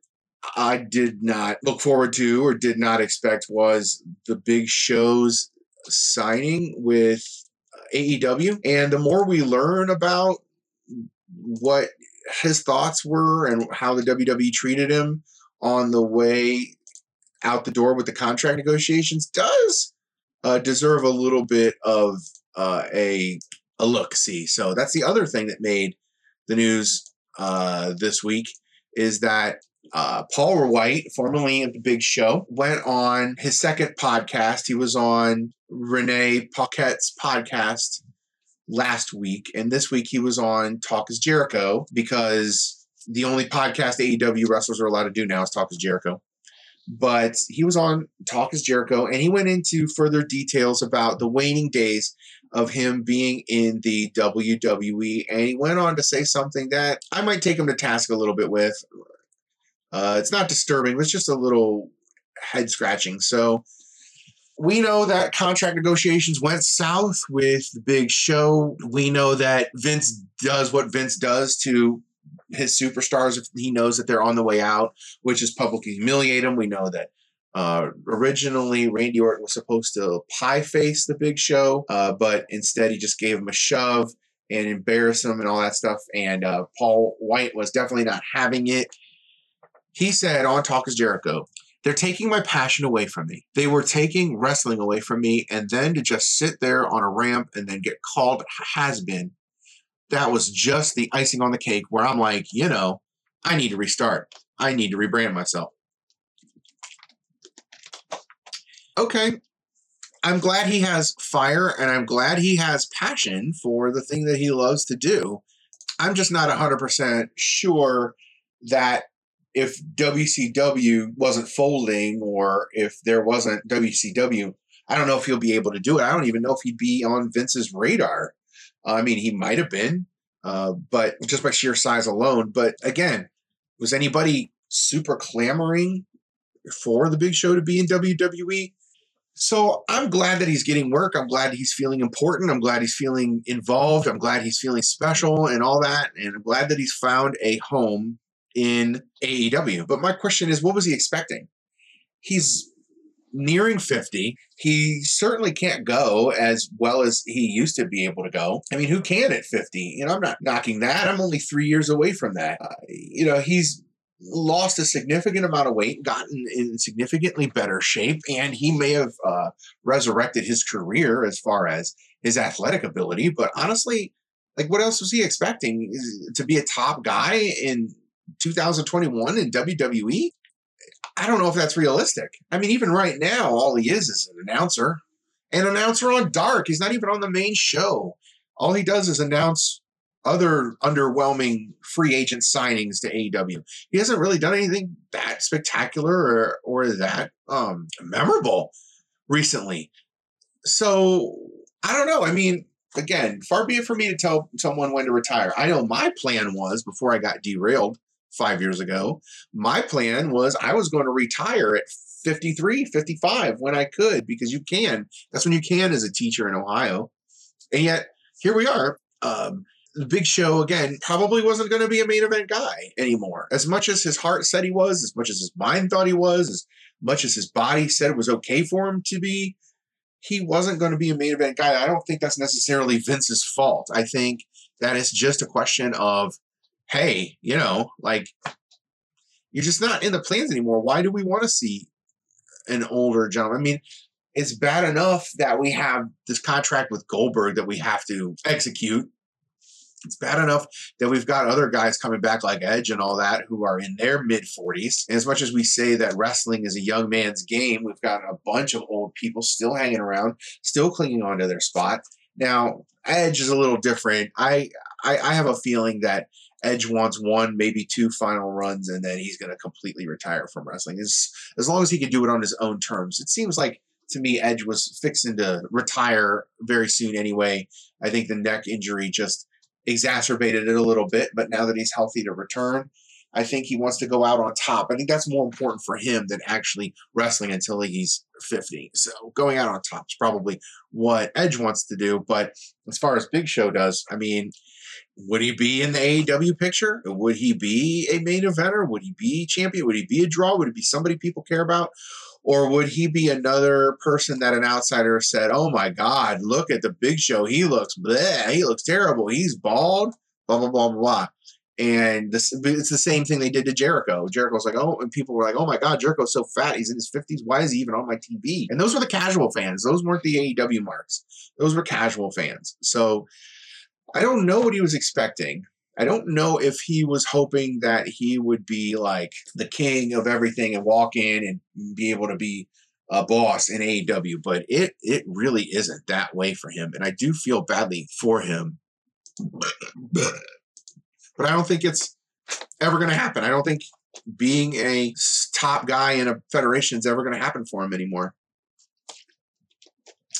I did not look forward to or did not expect was the big show's signing with AEW. And the more we learn about what his thoughts were and how the WWE treated him on the way out the door with the contract negotiations does uh, deserve a little bit of uh, a a look see. So that's the other thing that made the news uh, this week is that uh, Paul White, formerly of The Big Show, went on his second podcast. He was on Renee Paquette's podcast last week, and this week he was on Talk is Jericho because the only podcast AEW wrestlers are allowed to do now is Talk is Jericho. But he was on Talk is Jericho, and he went into further details about the waning days of him being in the WWE. And he went on to say something that I might take him to task a little bit with. Uh, it's not disturbing, it's just a little head scratching. So we know that contract negotiations went south with the big show. We know that Vince does what Vince does to his superstars if he knows that they're on the way out, which is publicly humiliate them. We know that uh, originally, Randy Orton was supposed to pie face the big show, uh, but instead he just gave him a shove and embarrass him and all that stuff. And uh, Paul White was definitely not having it. He said on Talk is Jericho, they're taking my passion away from me. They were taking wrestling away from me, and then to just sit there on a ramp and then get called has been. That was just the icing on the cake where I'm like, you know, I need to restart. I need to rebrand myself. Okay. I'm glad he has fire and I'm glad he has passion for the thing that he loves to do. I'm just not 100% sure that if WCW wasn't folding or if there wasn't WCW, I don't know if he'll be able to do it. I don't even know if he'd be on Vince's radar. I mean, he might have been, uh, but just by sheer size alone. But again, was anybody super clamoring for the big show to be in WWE? So I'm glad that he's getting work. I'm glad he's feeling important. I'm glad he's feeling involved. I'm glad he's feeling special and all that. And I'm glad that he's found a home in AEW. But my question is, what was he expecting? He's nearing 50. He certainly can't go as well as he used to be able to go. I mean, who can at 50? You know, I'm not knocking that. I'm only three years away from that. Uh, you know, he's lost a significant amount of weight, gotten in significantly better shape, and he may have uh, resurrected his career as far as his athletic ability. But honestly, like, what else was he expecting? To be a top guy in 2021 in WWE? I don't know if that's realistic. I mean, even right now, all he is is an announcer. An announcer on Dark. He's not even on the main show. All he does is announce other underwhelming free agent signings to AEW. He hasn't really done anything that spectacular or, or that um, memorable recently. So I don't know. I mean, again, far be it for me to tell someone when to retire. I know my plan was before I got derailed five years ago. My plan was I was going to retire at 53, 55 when I could, because you can. That's when you can as a teacher in Ohio. And yet, here we are. Um, the big show again probably wasn't going to be a main event guy anymore. As much as his heart said he was, as much as his mind thought he was, as much as his body said it was okay for him to be, he wasn't going to be a main event guy. I don't think that's necessarily Vince's fault. I think that it's just a question of hey, you know, like you're just not in the plans anymore. Why do we want to see an older gentleman? I mean, it's bad enough that we have this contract with Goldberg that we have to execute. It's bad enough that we've got other guys coming back like Edge and all that who are in their mid 40s. And as much as we say that wrestling is a young man's game, we've got a bunch of old people still hanging around, still clinging onto their spot. Now, Edge is a little different. I I, I have a feeling that Edge wants one, maybe two final runs, and then he's going to completely retire from wrestling. As, as long as he can do it on his own terms. It seems like to me, Edge was fixing to retire very soon anyway. I think the neck injury just exacerbated it a little bit, but now that he's healthy to return, I think he wants to go out on top. I think that's more important for him than actually wrestling until he's 50. So going out on top is probably what Edge wants to do. But as far as Big Show does, I mean, would he be in the AEW picture? Would he be a main eventer? Would he be champion? Would he be a draw? Would he be somebody people care about? Or would he be another person that an outsider said, "Oh my God, look at the Big Show. He looks bleh. He looks terrible. He's bald." Blah blah blah blah. And this, it's the same thing they did to Jericho. Jericho's like, oh, and people were like, oh my God, Jericho's so fat. He's in his 50s. Why is he even on my TV? And those were the casual fans. Those weren't the AEW marks. Those were casual fans. So I don't know what he was expecting. I don't know if he was hoping that he would be like the king of everything and walk in and be able to be a boss in AEW, but it it really isn't that way for him, and I do feel badly for him. But I don't think it's ever going to happen. I don't think being a top guy in a federation is ever going to happen for him anymore.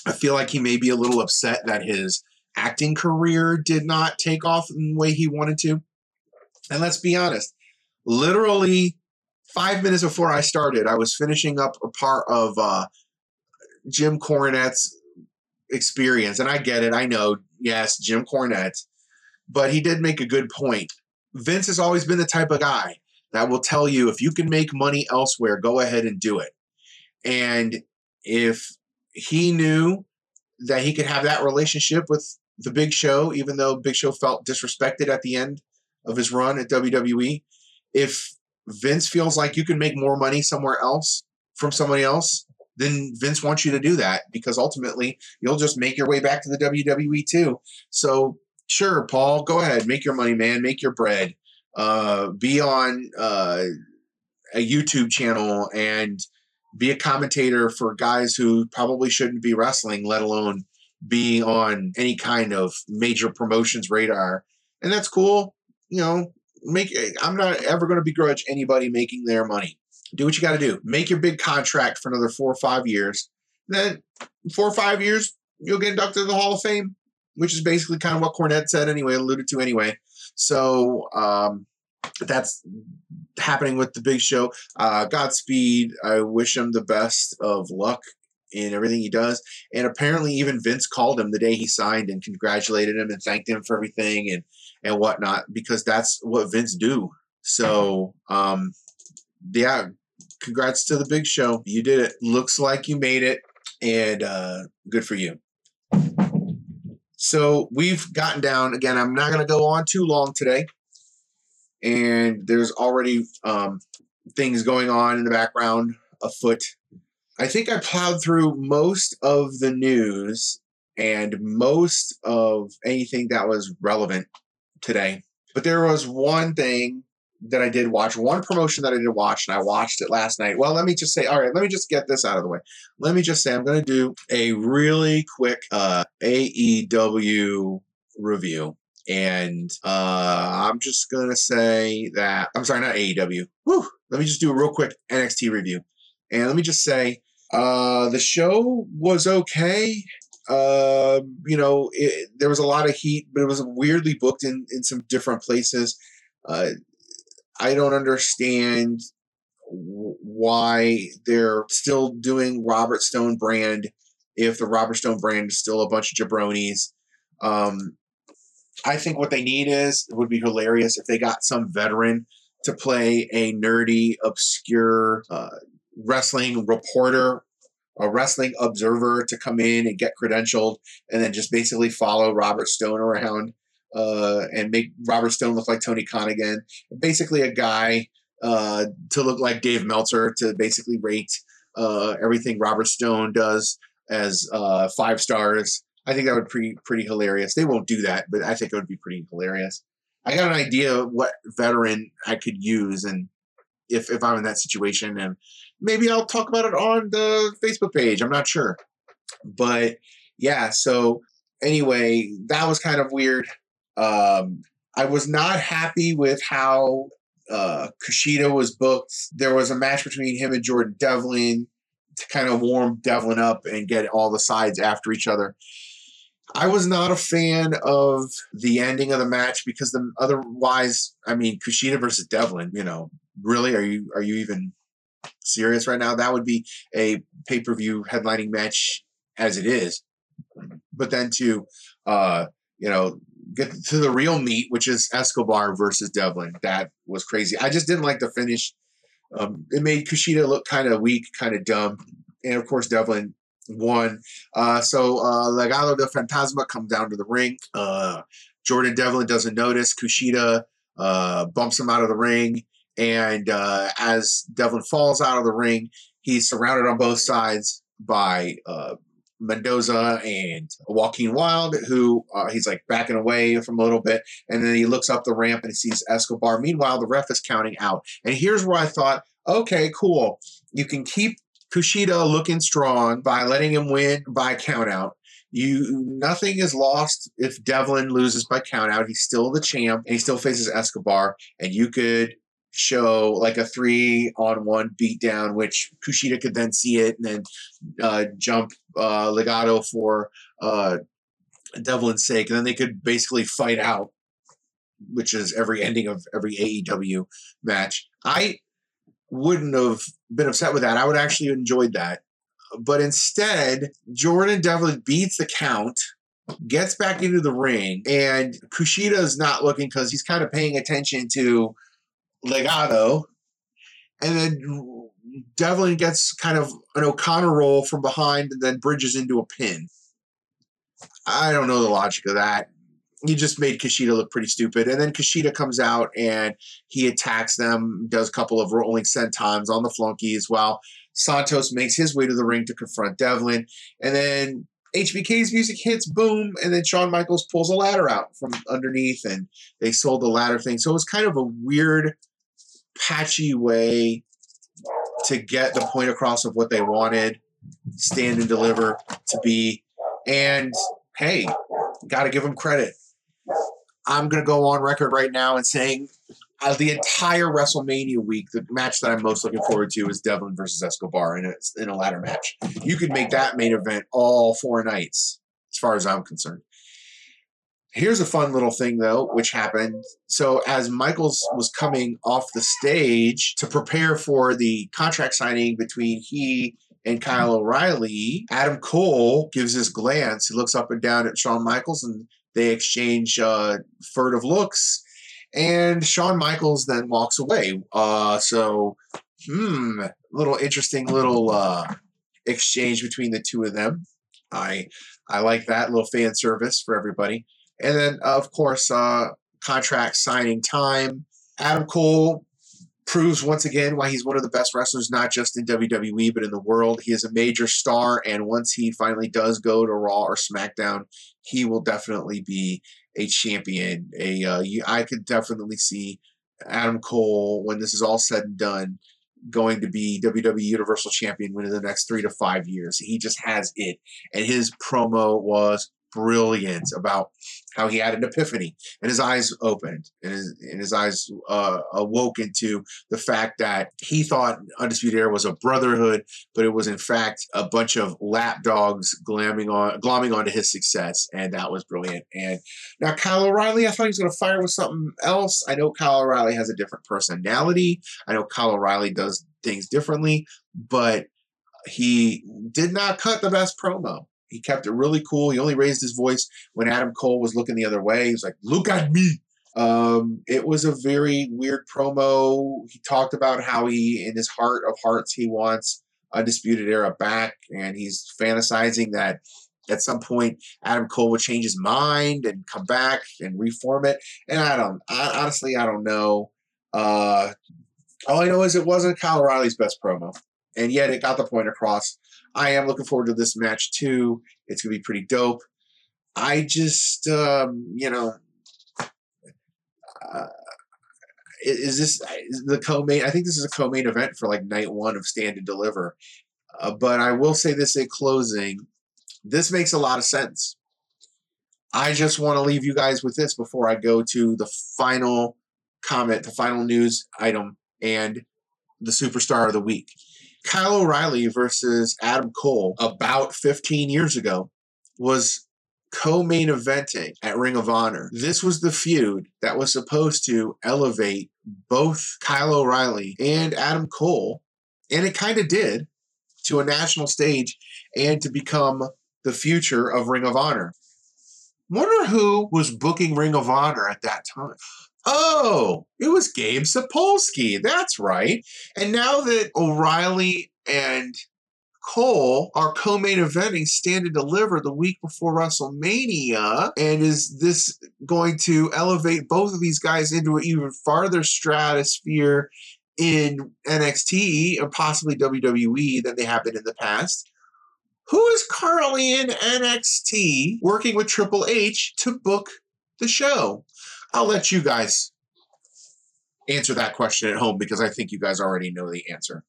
I feel like he may be a little upset that his acting career did not take off in the way he wanted to. And let's be honest, literally five minutes before I started, I was finishing up a part of uh, Jim Cornette's experience. And I get it. I know, yes, Jim Cornette, but he did make a good point. Vince has always been the type of guy that will tell you if you can make money elsewhere, go ahead and do it. And if he knew that he could have that relationship with the Big Show, even though Big Show felt disrespected at the end of his run at WWE. If Vince feels like you can make more money somewhere else from somebody else, then Vince wants you to do that because ultimately you'll just make your way back to the WWE too. So sure, Paul, go ahead, make your money, man, make your bread. Uh, be on uh, a YouTube channel and be a commentator for guys who probably shouldn't be wrestling, let alone be on any kind of major promotions radar. And that's cool. You know, make I'm not ever going to begrudge anybody making their money. Do what you got to do. Make your big contract for another four or five years. Then four or five years, you'll get inducted to the Hall of Fame, which is basically kind of what Cornette said anyway, alluded to anyway. So um, that's happening with the big show. Uh, Godspeed. I wish him the best of luck in everything he does. And apparently, even Vince called him the day he signed and congratulated him and thanked him for everything and and whatnot because that's what Vince do. So, um, yeah, congrats to the big show. You did it. Looks like you made it, and uh, good for you. So we've gotten down again. I'm not going to go on too long today, and there's already um, things going on in the background afoot. I think I plowed through most of the news and most of anything that was relevant today. But there was one thing that I did watch, one promotion that I did watch, and I watched it last night. Well, let me just say, all right, let me just get this out of the way. Let me just say, I'm going to do a really quick uh, AEW review. And uh, I'm just going to say that, I'm sorry, not AEW. Whew, let me just do a real quick NXT review. And let me just say, uh, the show was okay. Uh, you know, it, there was a lot of heat, but it was weirdly booked in, in some different places. Uh, I don't understand why they're still doing Robert Stone brand if the Robert Stone brand is still a bunch of jabronis. Um, I think what they need is it would be hilarious if they got some veteran to play a nerdy, obscure uh, wrestling reporter, a wrestling observer to come in and get credentialed, and then just basically follow Robert Stone around uh, and make Robert Stone look like Tony Khan again. Basically, a guy uh, to look like Dave Meltzer to basically rate uh, everything Robert Stone does as uh, five stars. I think that would be pretty pretty hilarious. They won't do that, but I think it would be pretty hilarious. I got an idea what veteran I could use, and if if I'm in that situation, and maybe I'll talk about it on the Facebook page. I'm not sure, but yeah. So anyway, that was kind of weird. Um, I was not happy with how uh, Kushida was booked. There was a match between him and Jordan Devlin to kind of warm Devlin up and get all the sides after each other. I was not a fan of the ending of the match because the otherwise, I mean, Kushida versus Devlin. You know, really, are you are you even serious right now? That would be a pay per view headlining match as it is. But then to, uh, you know, get to the real meat, which is Escobar versus Devlin. That was crazy. I just didn't like the finish. Um, it made Kushida look kind of weak, kind of dumb, and of course Devlin won. Uh, so uh, Legado del Fantasma comes down to the ring. Uh, Jordan Devlin doesn't notice. Kushida uh, bumps him out of the ring, and uh, as Devlin falls out of the ring, he's surrounded on both sides by uh, Mendoza and Joaquin Wilde, who uh, he's like backing away from a little bit, and then he looks up the ramp and he sees Escobar. Meanwhile, the ref is counting out, and here's where I thought, okay, cool, you can keep Kushida looking strong by letting him win by count out. You nothing is lost if Devlin loses by count out. He's still the champ and he still faces Escobar, and you could show like a three on one beatdown, which Kushida could then see it and then uh, jump uh, Legado for uh, Devlin's sake. And then they could basically fight out, which is every ending of every AEW match. I wouldn't have been upset with that. I would actually enjoyed that. But instead, Jordan Devlin beats the count gets back into the ring, and Kushida is not looking because he's kind of paying attention to Legado, and then Devlin gets kind of an O'Connor roll from behind and then bridges into a pin. I don't know the logic of that. He just made Kushida look pretty stupid. And then Kushida comes out and he attacks them, does a couple of rolling sentons on the flunkies while Santos makes his way to the ring to confront Devlin. And then HBK's music hits, boom, and then Shawn Michaels pulls a ladder out from underneath and they sold the ladder thing. So it was kind of a weird patchy way to get the point across of what they wanted, stand and deliver to be. And hey, got to give them credit. I'm going to go on record right now and saying uh, the entire WrestleMania week, the match that I'm most looking forward to is Devlin versus Escobar in a, in a ladder match. You could make that main event all four nights, as far as I'm concerned. Here's a fun little thing, though, which happened. So, as Michaels was coming off the stage to prepare for the contract signing between he and Kyle O'Reilly, Adam Cole gives this glance. He looks up and down at Shawn Michaels and they exchange uh, furtive looks. And Shawn Michaels then walks away. Uh, so, hmm, little interesting little uh, exchange between the two of them. I I like that little fan service for everybody. And then, of course, uh, contract signing time. Adam Cole proves once again why he's one of the best wrestlers, not just in WWE, but in the world. He is a major star, and once he finally does go to Raw or SmackDown, he will definitely be a champion. A uh, I could definitely see Adam Cole when this is all said and done going to be WWE Universal Champion within the next three to five years. He just has it, and his promo was brilliant about how he had an epiphany and his eyes opened and his, and his eyes uh, awoke into the fact that he thought Undisputed Era was a brotherhood, but it was in fact a bunch of lapdogs glamming on glomming onto his success, and that was brilliant. And now Kyle O'Reilly, I thought he was going to fire with something else. I know Kyle O'Reilly has a different personality. I know Kyle O'Reilly does things differently, but he did not cut the best promo. He kept it really cool. He only raised his voice when Adam Cole was looking the other way. He was like, "Look at me." Um, it was a very weird promo. He talked about how he, in his heart of hearts, he wants Undisputed Era back, and he's fantasizing that at some point Adam Cole would change his mind and come back and reform it. And I don't, I, honestly, I don't know. Uh, all I know is it wasn't Kyle O'Reilly's best promo, and yet it got the point across. I am looking forward to this match too. It's gonna be pretty dope. I just, um, you know, uh, is this is the co-main? I think this is a co-main event for like night one of Stand and Deliver. Uh, but I will say this in closing: this makes a lot of sense. I just want to leave you guys with this before I go to the final comment, the final news item, and the superstar of the week. Kyle O'Reilly versus Adam Cole about 15 years ago was co-main eventing at Ring of Honor. This was the feud that was supposed to elevate both Kyle O'Reilly and Adam Cole, and it kind of did, to a national stage and to become the future of Ring of Honor. Wonder who was booking Ring of Honor at that time. Oh, it was Gabe Sapolsky. That's right. And now that O'Reilly and Cole are co-main eventing Stand and Deliver the week before WrestleMania, and is this going to elevate both of these guys into an even farther stratosphere in NXT and possibly WWE than they have been in the past? Who is currently in NXT working with Triple H to book the show? I'll let you guys answer that question at home because I think you guys already know the answer.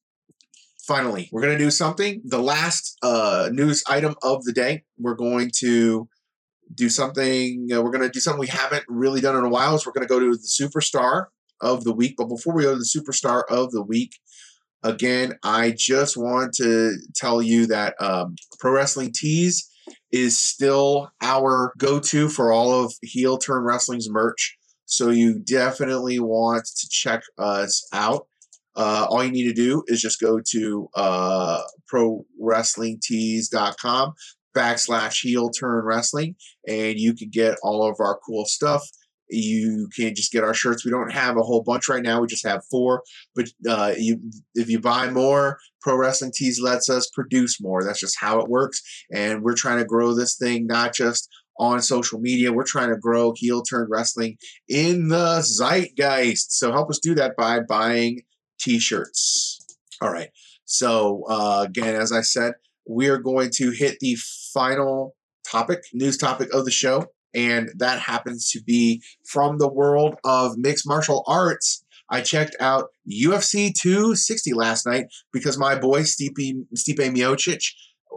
Finally, we're going to do something. The last uh, news item of the day, we're going to do something. Uh, we're going to do something we haven't really done in a while. Is we're going to go to the superstar of the week. But before we go to the superstar of the week, again, I just want to tell you that um, Pro Wrestling Tees is still our go to for all of Heel Turn Wrestling's merch. So you definitely want to check us out. Uh, all you need to do is just go to uh, prowrestlingtees.com backslash heel turn wrestling and you can get all of our cool stuff you can't just get our shirts. We don't have a whole bunch right now. We just have four. But uh, you, if you buy more, Pro Wrestling Tees lets us produce more. That's just how it works. And we're trying to grow this thing not just on social media. We're trying to grow heel turn wrestling in the zeitgeist. So help us do that by buying t-shirts. All right. So uh, again, as I said, we are going to hit the final topic, news topic of the show and that happens to be from the world of mixed martial arts. I checked out UFC 260 last night because my boy Stipe, Stipe Miocic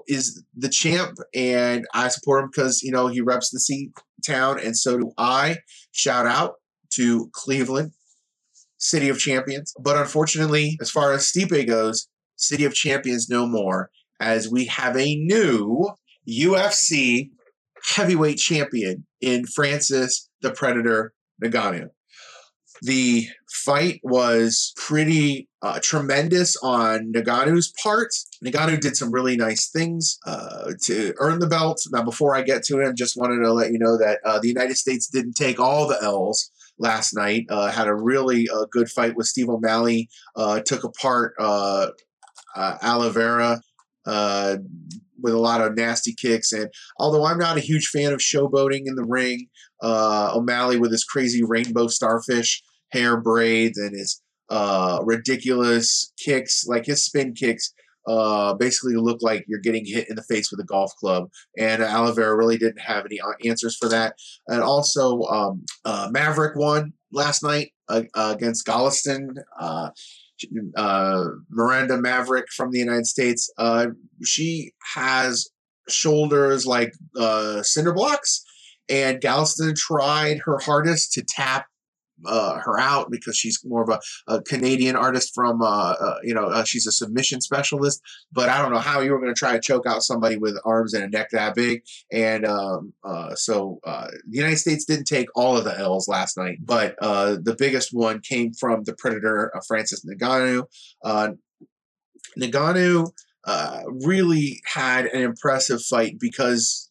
is the champ, and I support him because you know he reps the C town, and so do I. Shout out to Cleveland, City of Champions. But unfortunately, as far as Stipe goes, City of Champions no more, as we have a new UFC heavyweight champion in Francis the Predator Nagano. The fight was pretty uh, tremendous on Nagano's part. Nagano did some really nice things uh, to earn the belt. Now, before I get to I just wanted to let you know that uh, the United States didn't take all the L's last night. Uh, had a really uh, good fight with Steve O'Malley. Uh, took apart uh, uh, Oliveira uh, with a lot of nasty kicks. And although I'm not a huge fan of showboating in the ring, uh, O'Malley with his crazy rainbow starfish hair braids and his uh, ridiculous kicks, like his spin kicks, uh, basically look like you're getting hit in the face with a golf club. And Oliveira really didn't have any uh, answers for that. And also, um, uh, Maverick won last night uh, against Gulliston. Uh, Miranda Maverick from the United States. Uh, she has shoulders like uh, cinder blocks, and Gulliston tried her hardest to tap uh, her out because she's more of a, a Canadian artist from, uh, uh, you know, uh, she's a submission specialist. But I don't know how you were going to try to choke out somebody with arms and a neck that big. And um, uh, so uh, the United States didn't take all of the L's last night, but the biggest one came from the Predator, Francis Ngannou. Ngannou really had an impressive fight because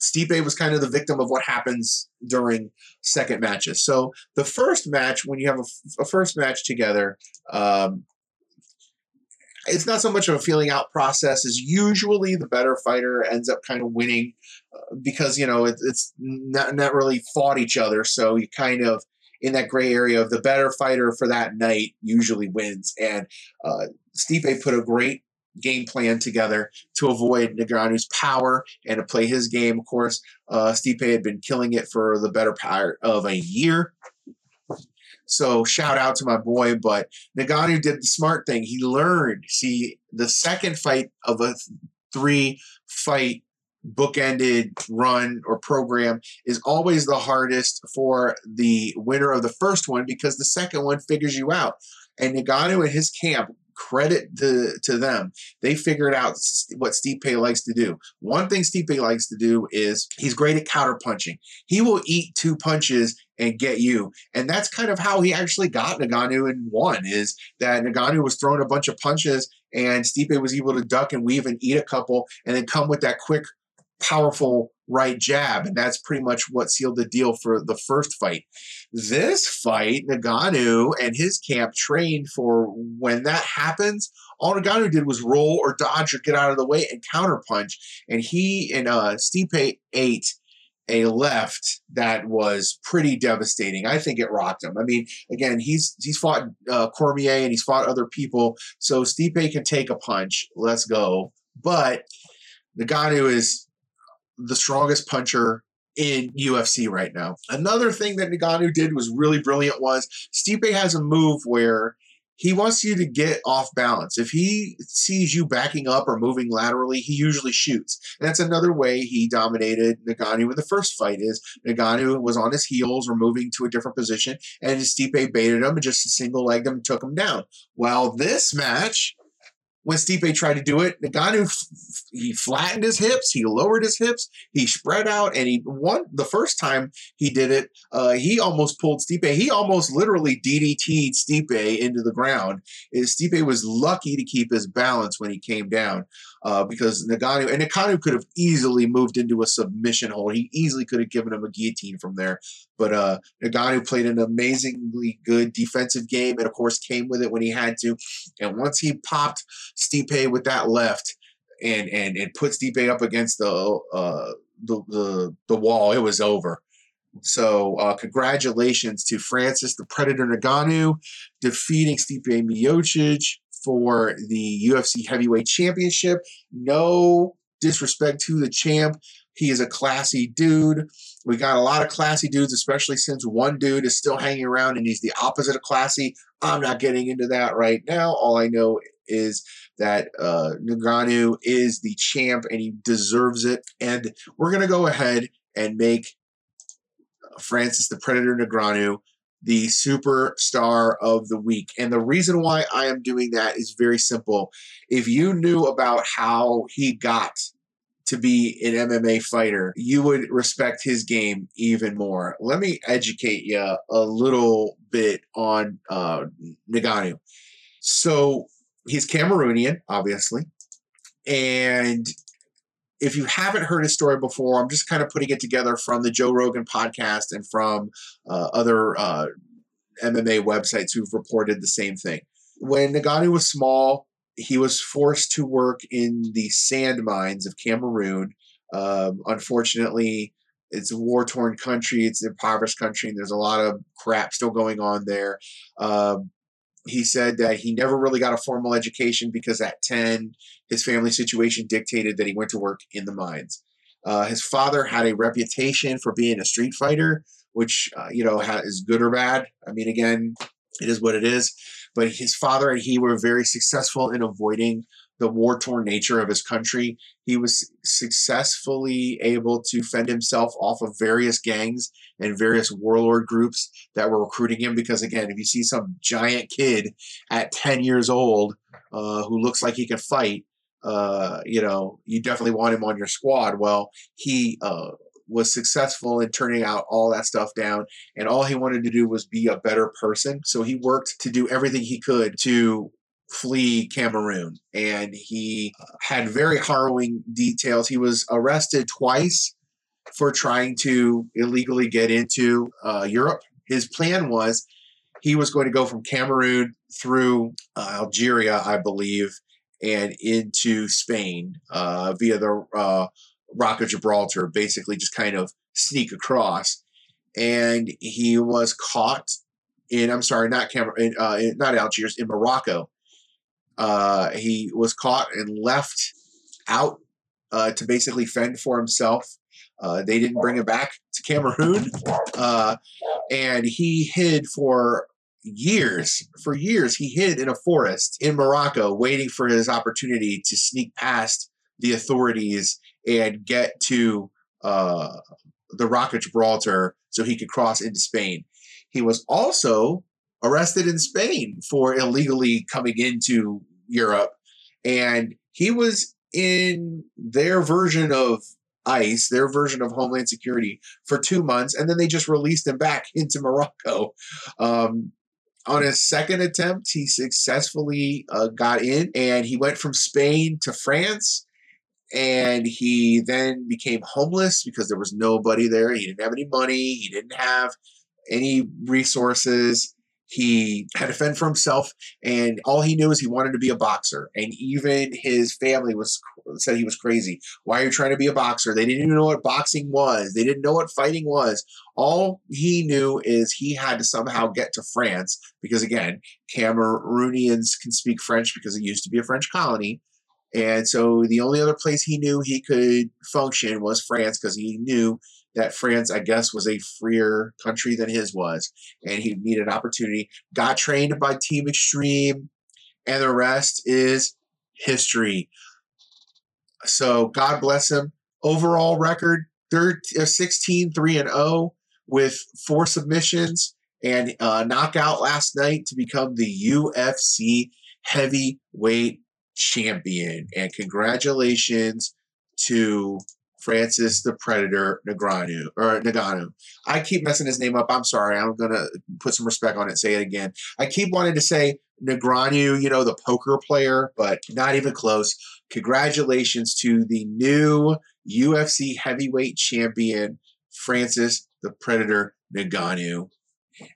Stipe was kind of the victim of what happens during second matches. So the first match, when you have a, a first match together, um, it's not so much of a feeling out process as usually the better fighter ends up kind of winning uh, because you know it, it's not, not really fought each other so you kind of in that gray area of the better fighter for that night usually wins and uh, Stipe put a great game plan together to avoid Ngannou's power and to play his game. Of course, uh, Stipe had been killing it for the better part of a year. So shout out to my boy, but Ngannou did the smart thing. He learned. See, the second fight of a three fight bookended run or program is always the hardest for the winner of the first one because the second one figures you out. And Ngannou and his camp credit to, to them. They figured out what Stipe likes to do. One thing Stipe likes to do is he's great at counterpunching. He will eat two punches and get you. And that's kind of how he actually got Ngannou and won is that Ngannou was throwing a bunch of punches and Stipe was able to duck and weave and eat a couple and then come with that quick, powerful right jab. And that's pretty much what sealed the deal for the first fight. This fight, Ngannou and his camp trained for when that happens. All Ngannou did was roll or dodge or get out of the way and counterpunch. And he and uh, Stipe ate a left that was pretty devastating. I think it rocked him. I mean, again, he's he's fought uh, Cormier and he's fought other people, so Stipe can take a punch. Let's go. But Ngannou is the strongest puncher in UFC right now. Another thing that Ngannou did was really brilliant was Stipe has a move where he wants you to get off balance. If he sees you backing up or moving laterally, he usually shoots. And that's another way he dominated Ngannou in the first fight is Ngannou was on his heels or moving to a different position and Stipe baited him and just single legged him and took him down. Well, this match, when Stipe tried to do it. Ngannou, he flattened his hips, he lowered his hips, he spread out, and he won the first time he did it. Uh, he almost pulled Stipe. He almost literally DDT'd Stipe into the ground. Stipe was lucky to keep his balance when he came down uh, because Nagano and Ngannou could have easily moved into a submission hold. He easily could have given him a guillotine from there. But uh, Ngannou played an amazingly good defensive game, and of course came with it when he had to. And once he popped Stipe with that left, and and and put Stipe up against the uh, the, the the wall, it was over. So uh, congratulations to Francis the Predator Ngannou defeating Stipe Miocic for the UFC Heavyweight Championship. No disrespect to the champ. He is a classy dude. We got a lot of classy dudes, especially since one dude is still hanging around and he's the opposite of classy. I'm not getting into that right now. All I know is that uh, is the champ and he deserves it. And we're going to go ahead and make Francis the Predator Ngannou the superstar of the week. And the reason why I am doing that is very simple. If you knew about how he got to be an MMA fighter, you would respect his game even more. Let me educate you a little bit on uh, Ngannou. So he's Cameroonian, obviously. And if you haven't heard his story before, I'm just kind of putting it together from the Joe Rogan podcast and from uh, other uh, MMA websites who've reported the same thing. When Ngannou was small, he was forced to work in the sand mines of Cameroon. Um, unfortunately, it's a war torn country, it's an impoverished country, and there's a lot of crap still going on there. Um, he said that he never really got a formal education because at 10, his family situation dictated that he went to work in the mines. Uh, his father had a reputation for being a street fighter, which, uh, you know, is good or bad. I mean, again, it is what it is. But his father and he were very successful in avoiding the war torn nature of his country. He was successfully able to fend himself off of various gangs and various warlord groups that were recruiting him. Because, again, if you see some giant kid at 10 years old uh, who looks like he can fight, uh, you know, you definitely want him on your squad. Well, he uh, was successful in turning out all that stuff down, and all he wanted to do was be a better person. So he worked to do everything he could to flee Cameroon. And he had very harrowing details. He was arrested twice for trying to illegally get into uh, Europe. His plan was he was going to go from Cameroon through uh, Algeria, I believe, and into Spain uh, via the uh, Rock of Gibraltar, basically just kind of sneak across. And he was caught in, I'm sorry, not Cameroon, uh, not Algiers, in Morocco uh, he was caught and left out uh, to basically fend for himself. Uh, they didn't bring him back to Cameroon, uh, and he hid for years. For years, he hid in a forest in Morocco, waiting for his opportunity to sneak past the authorities and get to uh, the Rock of Gibraltar so he could cross into Spain. He was also arrested in Spain for illegally coming into Europe, and he was in their version of ICE, their version of Homeland Security, for two months, and then they just released him back into Morocco. Um, on his second attempt, he successfully uh, got in, and he went from Spain to France. And he then became homeless because there was nobody there. He didn't have any money. He didn't have any resources he had to fend for himself, and all he knew is he wanted to be a boxer. And even his family was said he was crazy. Why are you trying to be a boxer? They didn't even know what boxing was. They didn't know what fighting was. All he knew is he had to somehow get to France because, again, Cameroonians can speak French because it used to be a French colony. And so the only other place he knew he could function was France because he knew that France, I guess, was a freer country than his was, and he needed an opportunity. Got trained by Team Extreme, and the rest is history. So God bless him. Overall record 13, uh, 16 3 and 0 with four submissions and a knockout last night to become the UFC heavyweight champion. And congratulations to Francis the Predator Ngannou or Ngannou. I keep messing his name up. I'm sorry. I'm gonna put some respect on it. Say it again. I keep wanting to say Negreanu, you know, the poker player, but not even close. Congratulations to the new UFC heavyweight champion, Francis the Predator Ngannou.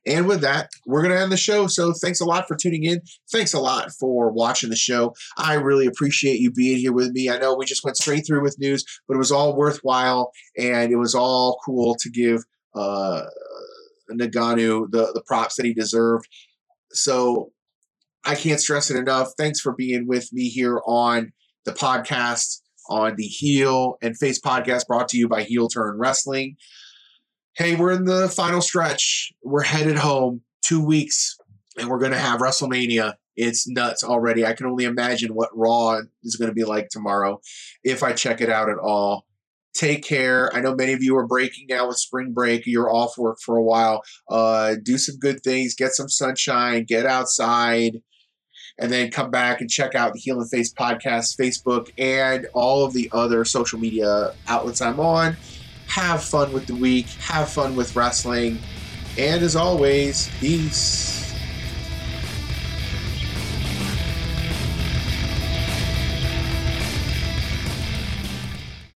And with that, we're going to end the show. So thanks a lot for tuning in. Thanks a lot for watching the show. I really appreciate you being here with me. I know we just went straight through with news, but it was all worthwhile and it was all cool to give uh, Ngannou the, the props that he deserved. So I can't stress it enough. Thanks for being with me here on the podcast. on the Heel and Face podcast brought to you by Heel Turn Wrestling. Hey, we're in the final stretch. We're headed home two weeks, and we're going to have WrestleMania. It's nuts already. I can only imagine what Raw is going to be like tomorrow if I check it out at all. Take care. I know many of you are breaking now with spring break. You're off work for a while. Uh, do some good things. Get some sunshine. Get outside and then come back and check out the Heel and Face podcast, Facebook, and all of the other social media outlets I'm on. Have fun with the week, have fun with wrestling, and as always, peace.